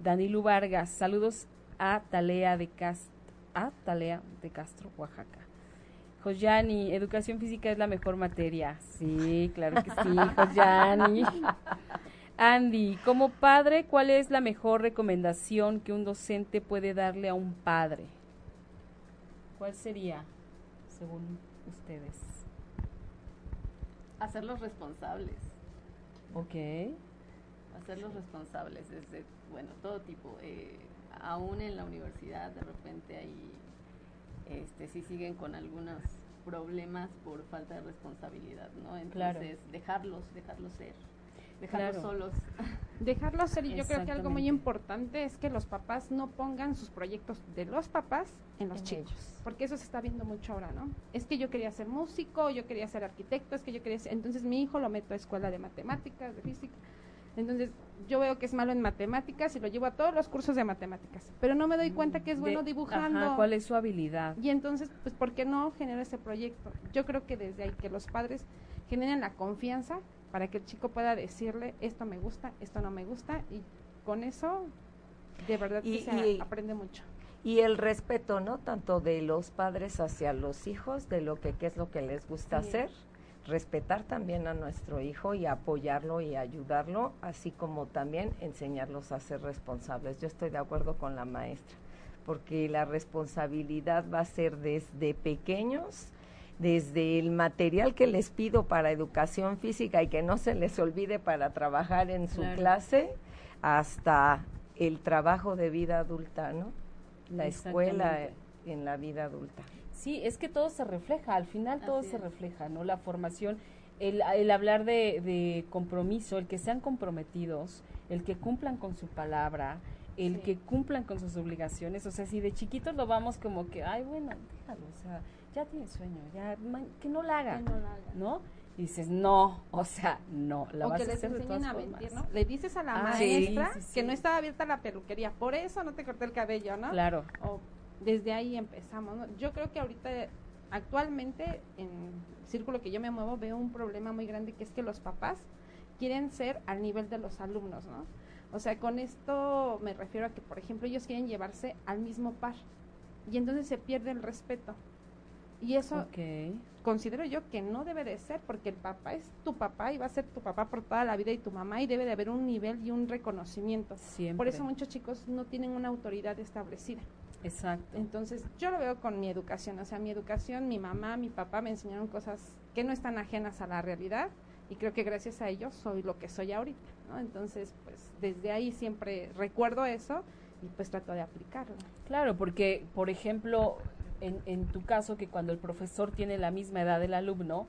Danilu Vargas, saludos a Talea de Castro, a Talea de Castro, Oaxaca. Joyani, educación física es la mejor materia. Sí, claro que sí, Joyani. Andy, como padre, ¿cuál es la mejor recomendación que un docente puede darle a un padre? ¿Cuál sería, según ustedes? Hacerlos responsables. Ok. Hacerlos responsables desde, bueno, todo tipo. Eh, aún en la universidad, de repente ahí este, sí siguen con algunos problemas por falta de responsabilidad, ¿no? Claro. Entonces, dejarlos, dejarlos ser, dejarlos Claro. solos. Dejarlo ser y yo creo que algo muy importante es que los papás no pongan sus proyectos de los papás en los En chicos, ellos. porque eso se está viendo mucho ahora, ¿no? Es que yo quería ser músico, yo quería ser arquitecto, es que yo quería ser, entonces mi hijo lo meto a escuela de matemáticas, de física. Entonces, yo veo que es malo en matemáticas y lo llevo a todos los cursos de matemáticas, pero no me doy cuenta que es bueno De- dibujando. ajá, ¿Cuál es su habilidad? Y entonces, pues, ¿por qué no genera ese proyecto? Yo creo que desde ahí que los padres generen la confianza para que el chico pueda decirle, esto me gusta, esto no me gusta, y con eso, de verdad que Y- se y- aprende mucho. Y el respeto, ¿no? Tanto de los padres hacia los hijos, de lo que qué es lo que les gusta Sí. hacer, respetar también a nuestro hijo y apoyarlo y ayudarlo, así como también enseñarlos a ser responsables. Yo estoy de acuerdo con la maestra, porque la responsabilidad va a ser desde pequeños, desde el material que les pido para educación física y que no se les olvide para trabajar en su Claro. clase, hasta el trabajo de vida adulta, ¿no? La escuela en la vida adulta. Sí, es que todo se refleja, al final todo Así se es. refleja, ¿no? La formación, el, el hablar de, de compromiso, el que sean comprometidos, el que cumplan con su palabra, el Sí. que cumplan con sus obligaciones, o sea, si de chiquitos lo vamos como que, ay, bueno, déjalo, o sea, ya tiene sueño, ya, que no la haga, ¿no? Y dices, no, o sea, no, la o vas que a les hacer de todas a formas. mentir, ¿no? Le dices a la Ah, maestra sí, sí, sí. que no estaba abierta la peluquería, por eso no te corté el cabello, ¿no? Claro, O desde ahí empezamos, ¿no? Yo creo que ahorita, actualmente, en el círculo que yo me muevo, veo un problema muy grande que es que los papás quieren ser al nivel de los alumnos, ¿no? O sea, con esto me refiero a que, por ejemplo, ellos quieren llevarse al mismo par y entonces se pierde el respeto. Y eso considero yo que no debe de ser, porque el papá es tu papá y va a ser tu papá por toda la vida y tu mamá y debe de haber un nivel y un reconocimiento. Por eso muchos chicos no tienen una autoridad establecida. Exacto. Entonces, yo lo veo con mi educación, o sea, mi educación, mi mamá, mi papá me enseñaron cosas que no están ajenas a la realidad y creo que gracias a ellos soy lo que soy ahorita, ¿no? Entonces, pues desde ahí siempre recuerdo eso y pues trato de aplicarlo. Claro, porque, por ejemplo, en, en tu caso, que cuando el profesor tiene la misma edad del alumno,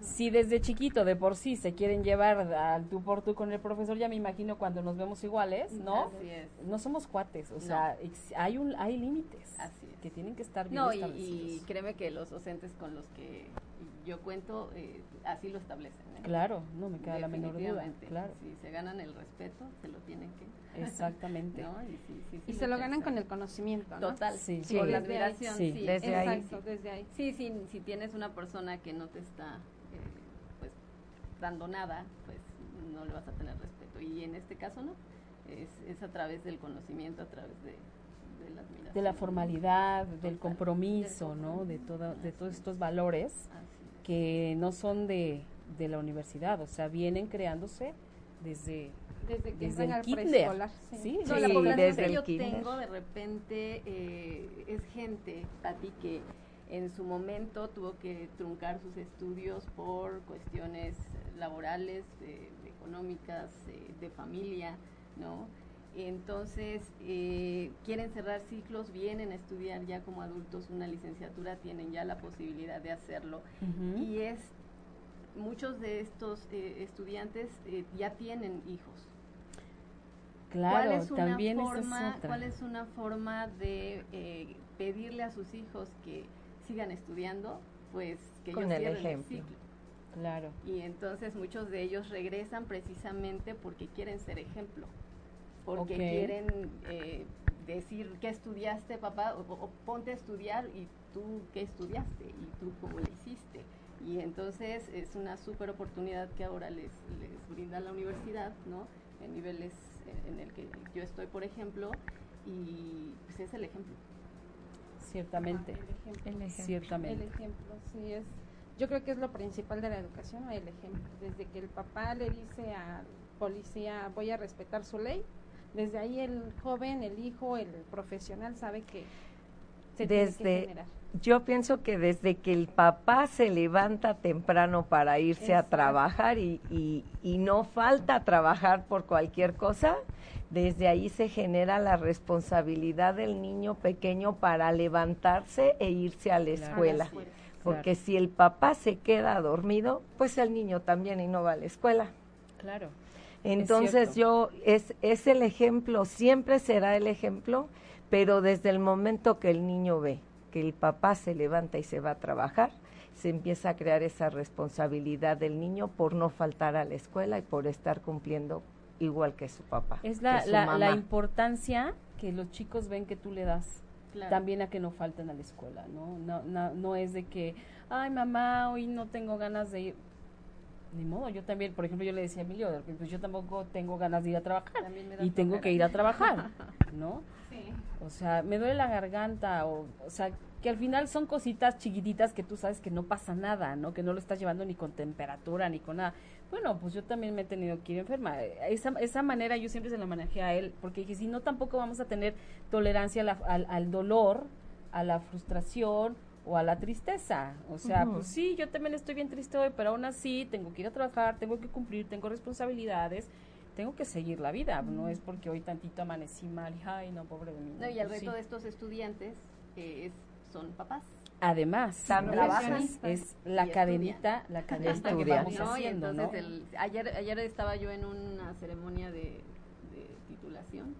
si desde chiquito de por sí se quieren llevar al tú por tú con el profesor, ya me imagino cuando nos vemos iguales, ¿no? No somos cuates, o sea, hay un hay límites que tienen que estar bien no, Y, créeme que los docentes con los que yo cuento eh, así lo establecen. ¿eh? Claro, no me queda la menor duda. Claro. Si se ganan el respeto, se lo tienen que. Exactamente. Y, se lo ganan con el conocimiento. Total, sí. Con la admiración, sí. Desde, ahí. desde ahí. Sí, sí, si tienes una persona que no te está dando nada, pues no le vas a tener respeto. Y en este caso no, es, es a través del conocimiento, a través de, de la admiración. De la formalidad, del compromiso, ¿no? De, todo, de todos estos valores que no son de, de la universidad, o sea, vienen creándose desde desde, que desde el kinder. Sí, sí, la población que yo tengo de repente eh, es gente, a ti que en su momento tuvo que truncar sus estudios por cuestiones laborales, económicas, de familia, ¿no? Entonces, eh, quieren cerrar ciclos, vienen a estudiar ya como adultos una licenciatura, tienen ya la posibilidad de hacerlo. Y es, muchos de estos eh, estudiantes eh, ya tienen hijos. Claro, ¿Cuál es también forma, ¿Cuál es una forma de pedirle a sus hijos que sigan estudiando, pues que Con ellos el ejemplo. ciclo. Claro. Y entonces muchos de ellos regresan precisamente porque quieren ser ejemplo, porque quieren eh, decir qué estudiaste, papá, o, ponte a estudiar y tú qué estudiaste y tú cómo le hiciste. Y entonces es una súper oportunidad que ahora les, les brinda la universidad, ¿no? En niveles en el que yo estoy, por ejemplo, y pues es el ejemplo. Ciertamente. el, ejemplo, Ciertamente. El ejemplo, sí es. Yo creo que es lo principal de la educación, el ejemplo. Desde que el papá le dice al policía, voy a respetar su ley, desde ahí el joven, el hijo, el profesional sabe que se desde. Yo pienso que desde que el papá se levanta temprano para irse a trabajar y, y, y no falta trabajar por cualquier cosa, desde ahí se genera la responsabilidad del niño pequeño para levantarse e irse a la escuela. Porque si el papá se queda dormido, pues el niño también y no va a la escuela. Claro. Entonces yo, es, es el ejemplo, siempre será el ejemplo, pero desde el momento que el niño ve que el papá se levanta y se va a trabajar, se empieza a crear esa responsabilidad del niño por no faltar a la escuela y por estar cumpliendo igual que su papá. Es la, la, importancia que los chicos ven que tú le das también a que no falten a la escuela, ¿no? No, no, no es de que, ay mamá, hoy no tengo ganas de ir. Ni modo, yo también, por ejemplo, yo le decía a Emilio, pues yo tampoco tengo ganas de ir a trabajar y tengo que ir a trabajar, ¿no? Sí. O sea, me duele la garganta, o, o sea, que al final son cositas chiquititas que tú sabes que no pasa nada, ¿no? Que no lo estás llevando ni con temperatura ni con nada. Bueno, pues yo también me he tenido que ir enferma. Esa, esa manera yo siempre se la manejé a él, porque dije, si no, tampoco vamos a tener tolerancia al, al, dolor, a la frustración o a la tristeza. O sea, pues sí, yo también estoy bien triste hoy, pero aún así tengo que ir a trabajar, tengo que cumplir, tengo responsabilidades tengo que seguir la vida, no es porque hoy tantito amanecí mal, y, ay, no, pobre de mí. No, y el pues reto de estos estudiantes es son papás. Además, es la cadenita, la cadenita que vamos haciendo, ayer, ayer estaba yo en una ceremonia de, titulación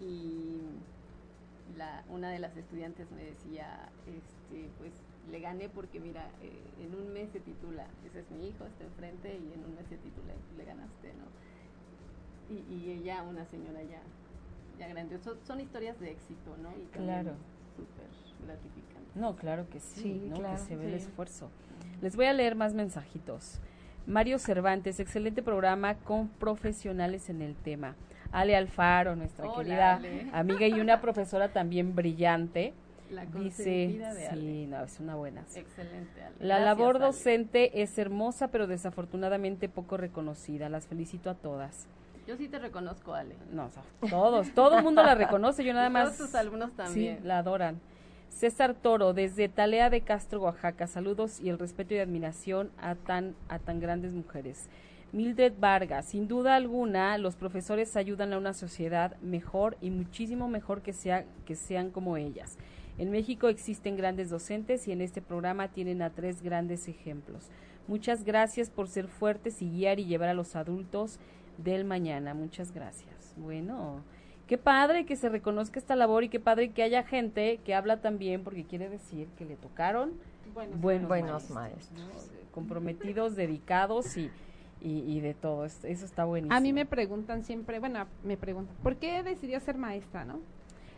y la, una de las estudiantes me decía, este, pues le gané porque mira, eh, en un mes se titula, ese es mi hijo, está enfrente y en un mes se titula, le ganaste, ¿no? Y, ella, una señora ya, ya grande, son, historias de éxito, ¿no? Y claro. Súper gratificante. No, claro que sí, ¿no? que se ve el esfuerzo. Les voy a leer más mensajitos. Mario Cervantes, excelente programa con profesionales en el tema. Ale Alfaro, nuestra querida amiga y una profesora también brillante. La Dice, de Ale. sí, no, es una buena. Excelente, Ale. La Gracias, labor Ale. docente es hermosa, pero desafortunadamente poco reconocida. Las felicito a todas. Yo sí te reconozco, Ale. No, o sea, todos, todo el mundo la reconoce, yo nada más. todos tus alumnos también. Sí, la adoran. César Toro, desde Talea de Castro, Oaxaca. Saludos y el respeto y admiración a tan, a tan grandes mujeres. Mildred Vargas, sin duda alguna, los profesores ayudan a una sociedad mejor y muchísimo mejor que, sea, que sean como ellas. En México existen grandes docentes y en este programa tienen a tres grandes ejemplos. Muchas gracias por ser fuertes y guiar y llevar a los adultos del mañana. Muchas gracias. Bueno, qué padre que se reconozca esta labor y qué padre que haya gente que habla también porque quiere decir que le tocaron Buenos buenos, Buenos maestros, maestros. ¿no? comprometidos, dedicados y, y, y de todo. Es- Eso está buenísimo. A mí me preguntan siempre, bueno, me preguntan, ¿por qué decidió ser maestra, no?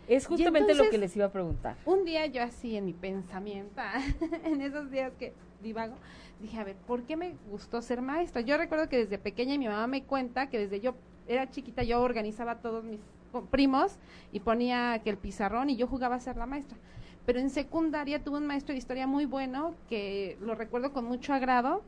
Es justamente lo entonces- que les iba a preguntar. Un día yo así en mi pensamiento, en esos días que divago, dije, a ver, ¿por qué me gustó ser maestra? Yo recuerdo que desde pequeña mi mamá me cuenta que desde yo era chiquita yo organizaba todos mis primos y ponía que el pizarrón y yo jugaba a ser la maestra. Pero en secundaria tuve un maestro de historia muy bueno que lo recuerdo con mucho agrado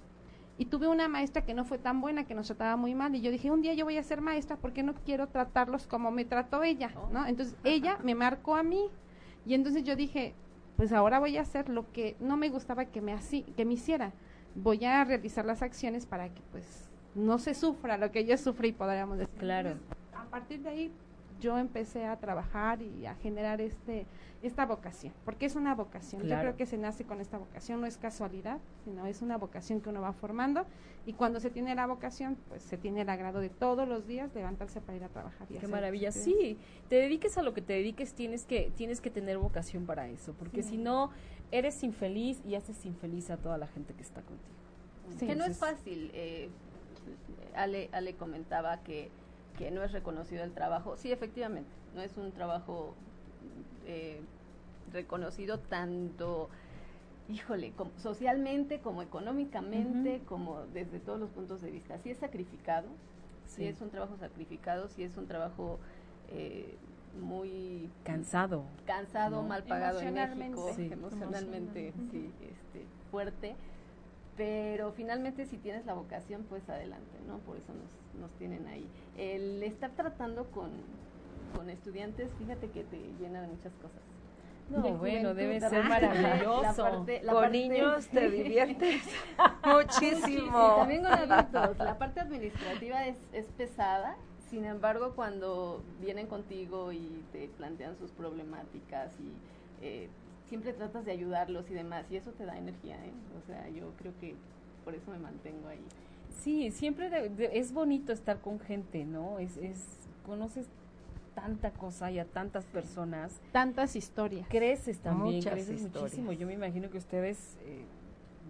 y tuve una maestra que no fue tan buena, que nos trataba muy mal y yo dije, un día yo voy a ser maestra porque no quiero tratarlos como me trató ella, ¿no? Entonces ella me marcó a mí y entonces yo dije, pues ahora voy a hacer lo que no me gustaba que me, así, que me hiciera. Voy a realizar las acciones para que pues no se sufra lo que yo sufrí, podríamos decir. Claro. Entonces, a partir de ahí yo empecé a trabajar y a generar este esta vocación, porque es una vocación. Yo Claro. creo que se nace con esta vocación, no es casualidad, sino es una vocación que uno va formando y cuando se tiene la vocación, pues se tiene el agrado de todos los días levantarse para ir a trabajar. y Qué hacer maravilla. Sí, te dediques a lo que te dediques, tienes que, tienes que tener vocación para eso, porque Sí. si no, eres infeliz y haces infeliz a toda la gente que está contigo. Sí. que no es fácil. eh, Ale, Ale comentaba que, que no es reconocido el trabajo. Sí, efectivamente, no es un trabajo eh, reconocido tanto, híjole, como socialmente como económicamente, como desde todos los puntos de vista. Sí es sacrificado, sí, Sí. es un trabajo sacrificado, sí es un trabajo eh, muy Cansado. cansado, ¿no? mal pagado en Emocionalmente. México, Sí. emocionalmente, Emocionalmente. sí, este, fuerte. Pero finalmente si tienes la vocación, pues adelante, ¿no? Por eso nos, nos tienen ahí. El estar tratando con, con estudiantes, fíjate que te llena de muchas cosas. No, De bueno, debe ser maravilloso. la parte- la Con parte- niños te diviertes Sí, muchísimo. también con adultos. La parte administrativa es, es pesada, sin embargo, cuando vienen contigo y te plantean sus problemáticas y eh, siempre tratas de ayudarlos y demás, y eso te da energía, ¿eh? O sea, yo creo que por eso me mantengo ahí. Sí, siempre de- de- es bonito estar con gente, ¿no? Es, es, conoces tanta cosa y a tantas personas. Tantas historias. Creces también, Muchas creces historias. muchísimo. Yo me imagino que ustedes eh,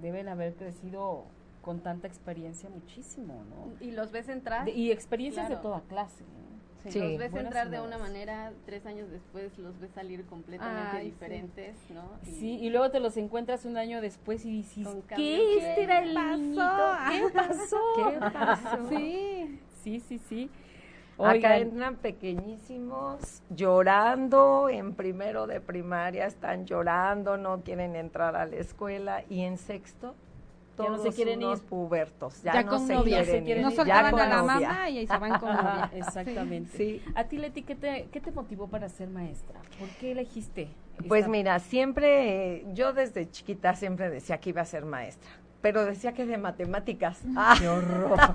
deben haber crecido con tanta experiencia muchísimo, ¿no? Y los ves entrar, De- y experiencias de toda clase. ¿no? Sí. los ves buenas entrar y de una manera, tres años después los ves salir completamente Ay, sí. diferentes, ¿no? Sí, y luego te los encuentras un año después y dices, cambios. ¿qué? Este era el pasó? niñito. ¿Qué pasó? ¿Qué pasó? Sí. Sí, sí, sí. Acá Oigan, entran pequeñísimos llorando en primero de primaria, están llorando, no quieren entrar a la escuela y en sexto Ya no todos se quieren unos ir. pubertos, ya, Ya, no con se novia. quieren, se quieren ir, No soltaban a la mamá y ahí se van con novia. Exactamente. Sí. A ti, Leti, ¿qué te, ¿qué te motivó para ser maestra? ¿Por qué elegiste? Pues esta- mira, siempre, eh, yo desde chiquita siempre decía que iba a ser maestra, pero decía que de matemáticas. ¡Ah, qué horror!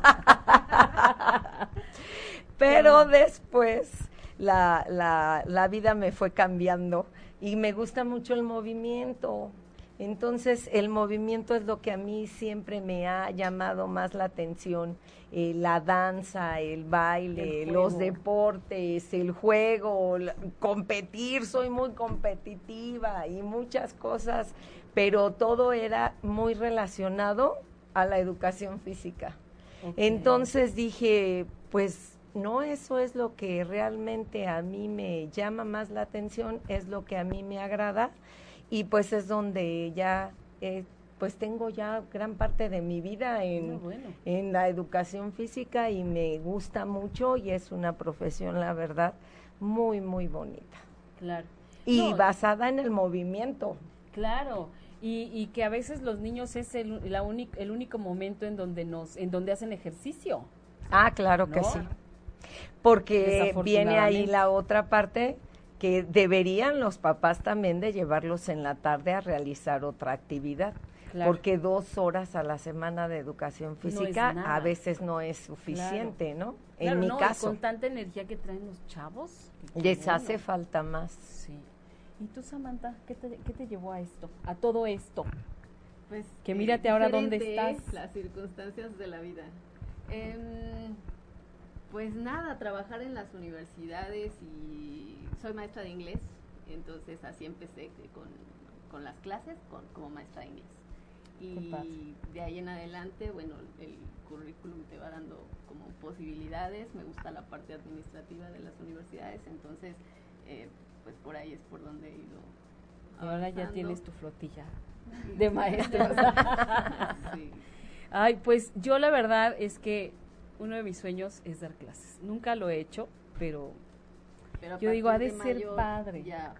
pero después la, la, la vida me fue cambiando y me gusta mucho el movimiento. Entonces, el movimiento es lo que a mí siempre me ha llamado más la atención. eh, la danza, el baile, El los deportes, el juego, la- competir, soy muy competitiva y muchas cosas, pero todo era muy relacionado a la educación física. Entonces dije, pues no, eso es lo que realmente a mí me llama más la atención, es lo que a mí me agrada y pues es donde ya, eh, pues tengo ya gran parte de mi vida Muy en, bueno. en la educación física y me gusta mucho y es una profesión, la verdad, muy, muy bonita. Claro. y No. basada en el movimiento. Claro, y, y que a veces los niños es el, la únic- el único momento en donde nos, en donde hacen ejercicio. Ah, claro que sí. Porque viene ahí la otra parte que deberían los papás también de llevarlos en la tarde a realizar otra actividad. Claro. Porque dos horas a la semana de educación física a veces no es suficiente, ¿no? En Claro, mi no, caso, con tanta energía que traen los chavos. les bueno. hace falta más. Sí. ¿Y tú, Samantha, qué te, qué te llevó a esto, a todo esto? Pues Que eh, mírate ahora dónde estás. Las circunstancias de la vida. Em, pues nada, trabajar en las universidades y soy maestra de inglés, entonces así empecé con, con las clases con, como maestra de inglés. Y de ahí en adelante, bueno, el currículum te va dando como posibilidades, me gusta la parte administrativa de las universidades, entonces eh, pues por ahí es por donde he ido. Ahora ya tienes tu flotilla de maestros. Sí. Ay, pues yo la verdad es que uno de mis sueños es dar clases. Nunca lo he hecho, pero Pero Yo digo, ha de ser mayo padre. Ya,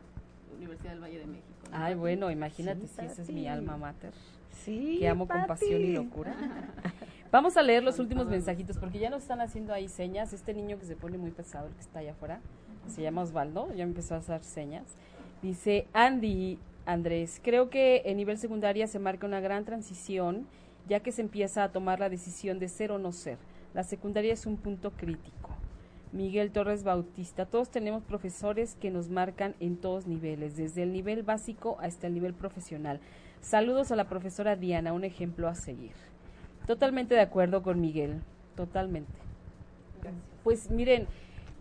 Universidad del Valle de México. ¿no? ay, bueno, imagínate Sí, si esa es mi alma mater, Sí, que amo con pasión y locura. Vamos a leer los últimos mensajitos porque ya nos están haciendo ahí señas. Este niño que se pone muy pesado, el que está allá afuera, se llama Osvaldo, ya me empezó a hacer señas. Dice Andy Andrés, creo que en nivel secundaria se marca una gran transición ya que se empieza a tomar la decisión de ser o no ser. La secundaria es un punto crítico. Miguel Torres Bautista, todos tenemos profesores que nos marcan en todos niveles, desde el nivel básico hasta el nivel profesional. Saludos a la profesora Diana, un ejemplo a seguir. Totalmente de acuerdo con Miguel, totalmente. Pues miren,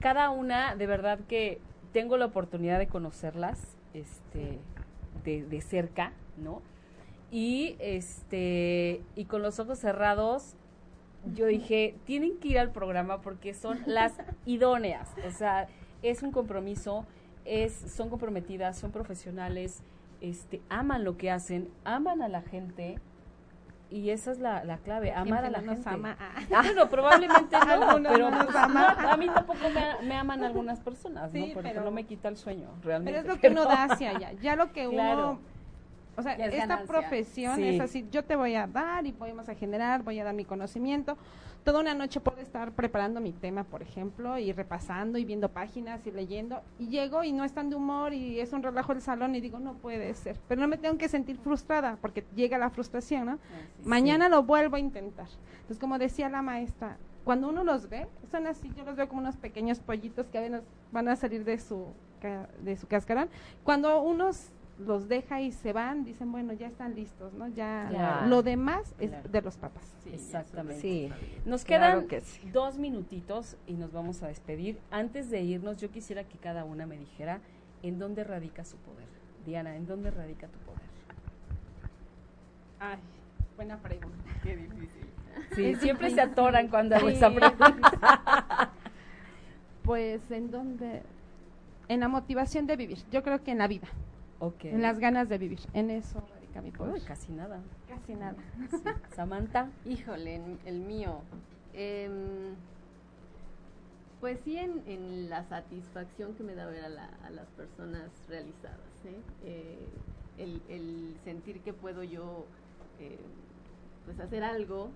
cada una, de verdad que tengo la oportunidad de conocerlas, este, de, de cerca, ¿no? Y este, y con los ojos cerrados, yo dije, tienen que ir al programa porque son las idóneas. O sea, es un compromiso, es, son comprometidas, son profesionales, este, aman lo que hacen, aman a la gente. Y esa es la, la clave, amar a la no nos gente. ama. Ah, Bueno, probablemente no, pero no pues, a mí tampoco me, me aman algunas personas, Sí, ¿no? Porque pero- no me quita el sueño, realmente. Pero es lo que uno pero- da hacia allá. Ya lo que Claro. uno. O sea, es esta ganancia. profesión Sí. es así: yo te voy a dar y vamos a generar, voy a dar mi conocimiento. Toda una noche puedo estar preparando mi tema, por ejemplo, y repasando y viendo páginas y leyendo. Y llego y no están de humor y es un relajo el salón y digo, no puede ser. Pero no me tengo que sentir frustrada porque llega la frustración, ¿no? Mañana lo vuelvo a intentar. Entonces, como decía la maestra, cuando uno los ve, son así, yo los veo como unos pequeños pollitos que apenas van a salir de su, de su cascarón. Cuando unos los deja y se van, dicen, bueno, ya están listos, ¿no? Ya Claro. lo demás es Claro. de los papás. Sí, Exactamente. Sí, Nos Claro quedan que sí. dos minutitos y nos vamos a despedir. Antes de irnos, yo quisiera que cada una me dijera en dónde radica su poder. Diana, ¿en dónde radica tu poder? Ay, buena pregunta. Qué difícil. Sí, siempre se atoran cuando hago Sí. esa pregunta. Pues, ¿en dónde? En la motivación de vivir. Yo creo que en la vida, En las ganas de vivir. En eso radica mi poder. Uy, casi nada. Casi nada. Sí. Samantha. Híjole, en- el mío. em, pues sí, en, en la satisfacción que me da ver a, la- a las personas realizadas. ¿eh? Eh, el, el sentir que puedo yo eh, pues hacer algo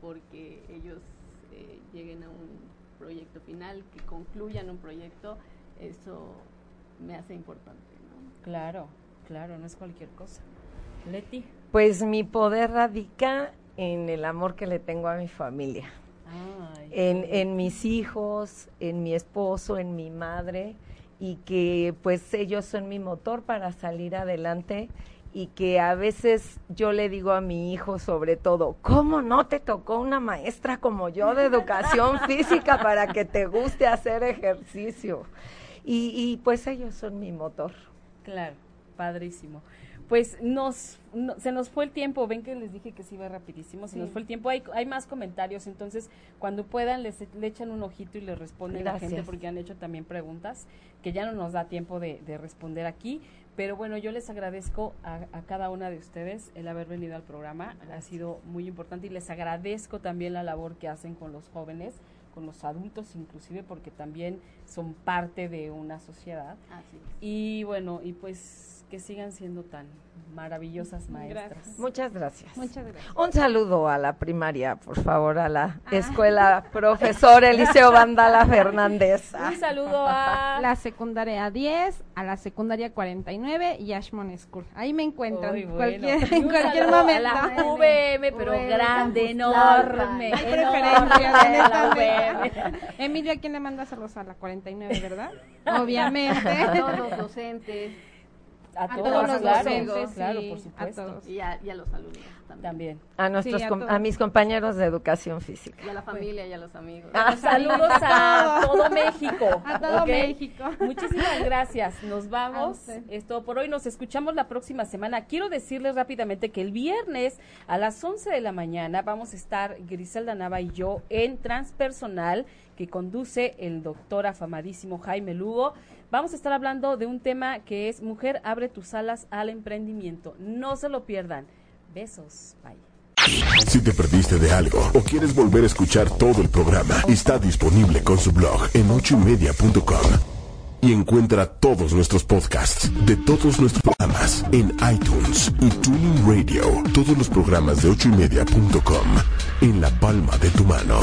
porque ellos eh, lleguen a un proyecto final, que concluyan un proyecto, eso me hace importante. Claro, claro, no es cualquier cosa. Leti. Pues mi poder radica en el amor que le tengo a mi familia, Ay, en, en mis hijos, en mi esposo, en mi madre, y que pues ellos son mi motor para salir adelante y que a veces yo le digo a mi hijo sobre todo, ¿cómo no te tocó una maestra como yo de educación física para que te guste hacer ejercicio? Y, y pues ellos son mi motor. Claro, padrísimo. Pues nos, no- se nos fue el tiempo, ven que les dije que se iba rapidísimo, se nos fue el tiempo, hay, hay más comentarios, entonces cuando puedan les le echan un ojito y les responden la gente Gracias. porque han hecho también preguntas que ya no nos da tiempo de, de responder aquí, pero bueno, yo les agradezco a, a cada una de ustedes el haber venido al programa, ha sido muy importante y les agradezco también la labor que hacen con los jóvenes, con los adultos inclusive, porque también son parte de una sociedad. Y bueno, y pues que sigan siendo tan maravillosas maestras. Muchas gracias. Muchas gracias. Un saludo a la primaria, por favor, a la escuela profesor Eliseo Vandala Fernández. Un saludo a la secundaria 10, a la secundaria 49 y Ashmont School. Ahí me encuentran Uy, bueno. cualquier, Y en cualquier momento. A la VM, pero grande, Campus enorme. Hay la honestamente. VM. Emilio, ¿a quién le manda saludos a la 49, verdad? Obviamente. Todos los docentes A, A todos, todos los claro, docentes, claro, sí, por a supuesto. todos. y a, y a los alumnos también. También. A nuestros, Sí, a com- todos. a mis compañeros de educación física. Y a la familia y a los amigos. Ah, Saludos a todo México. A todo. México. Muchísimas gracias. Nos vamos. Es todo por hoy. Nos escuchamos la próxima semana. Quiero decirles rápidamente que el viernes a las 11 de la mañana vamos a estar Griselda Nava y yo en Transpersonal que conduce el doctor afamadísimo Jaime Lugo. Vamos a estar hablando de un tema que es Mujer, abre tus alas al emprendimiento. No se lo pierdan. Besos. Bye. Si te perdiste de algo o quieres volver a escuchar todo el programa, está disponible con su blog en ochoymedia.com. Y encuentra todos nuestros podcasts de todos nuestros programas en iTunes y Tuning Radio. Todos los programas de ochoymedia.com en la palma de tu mano.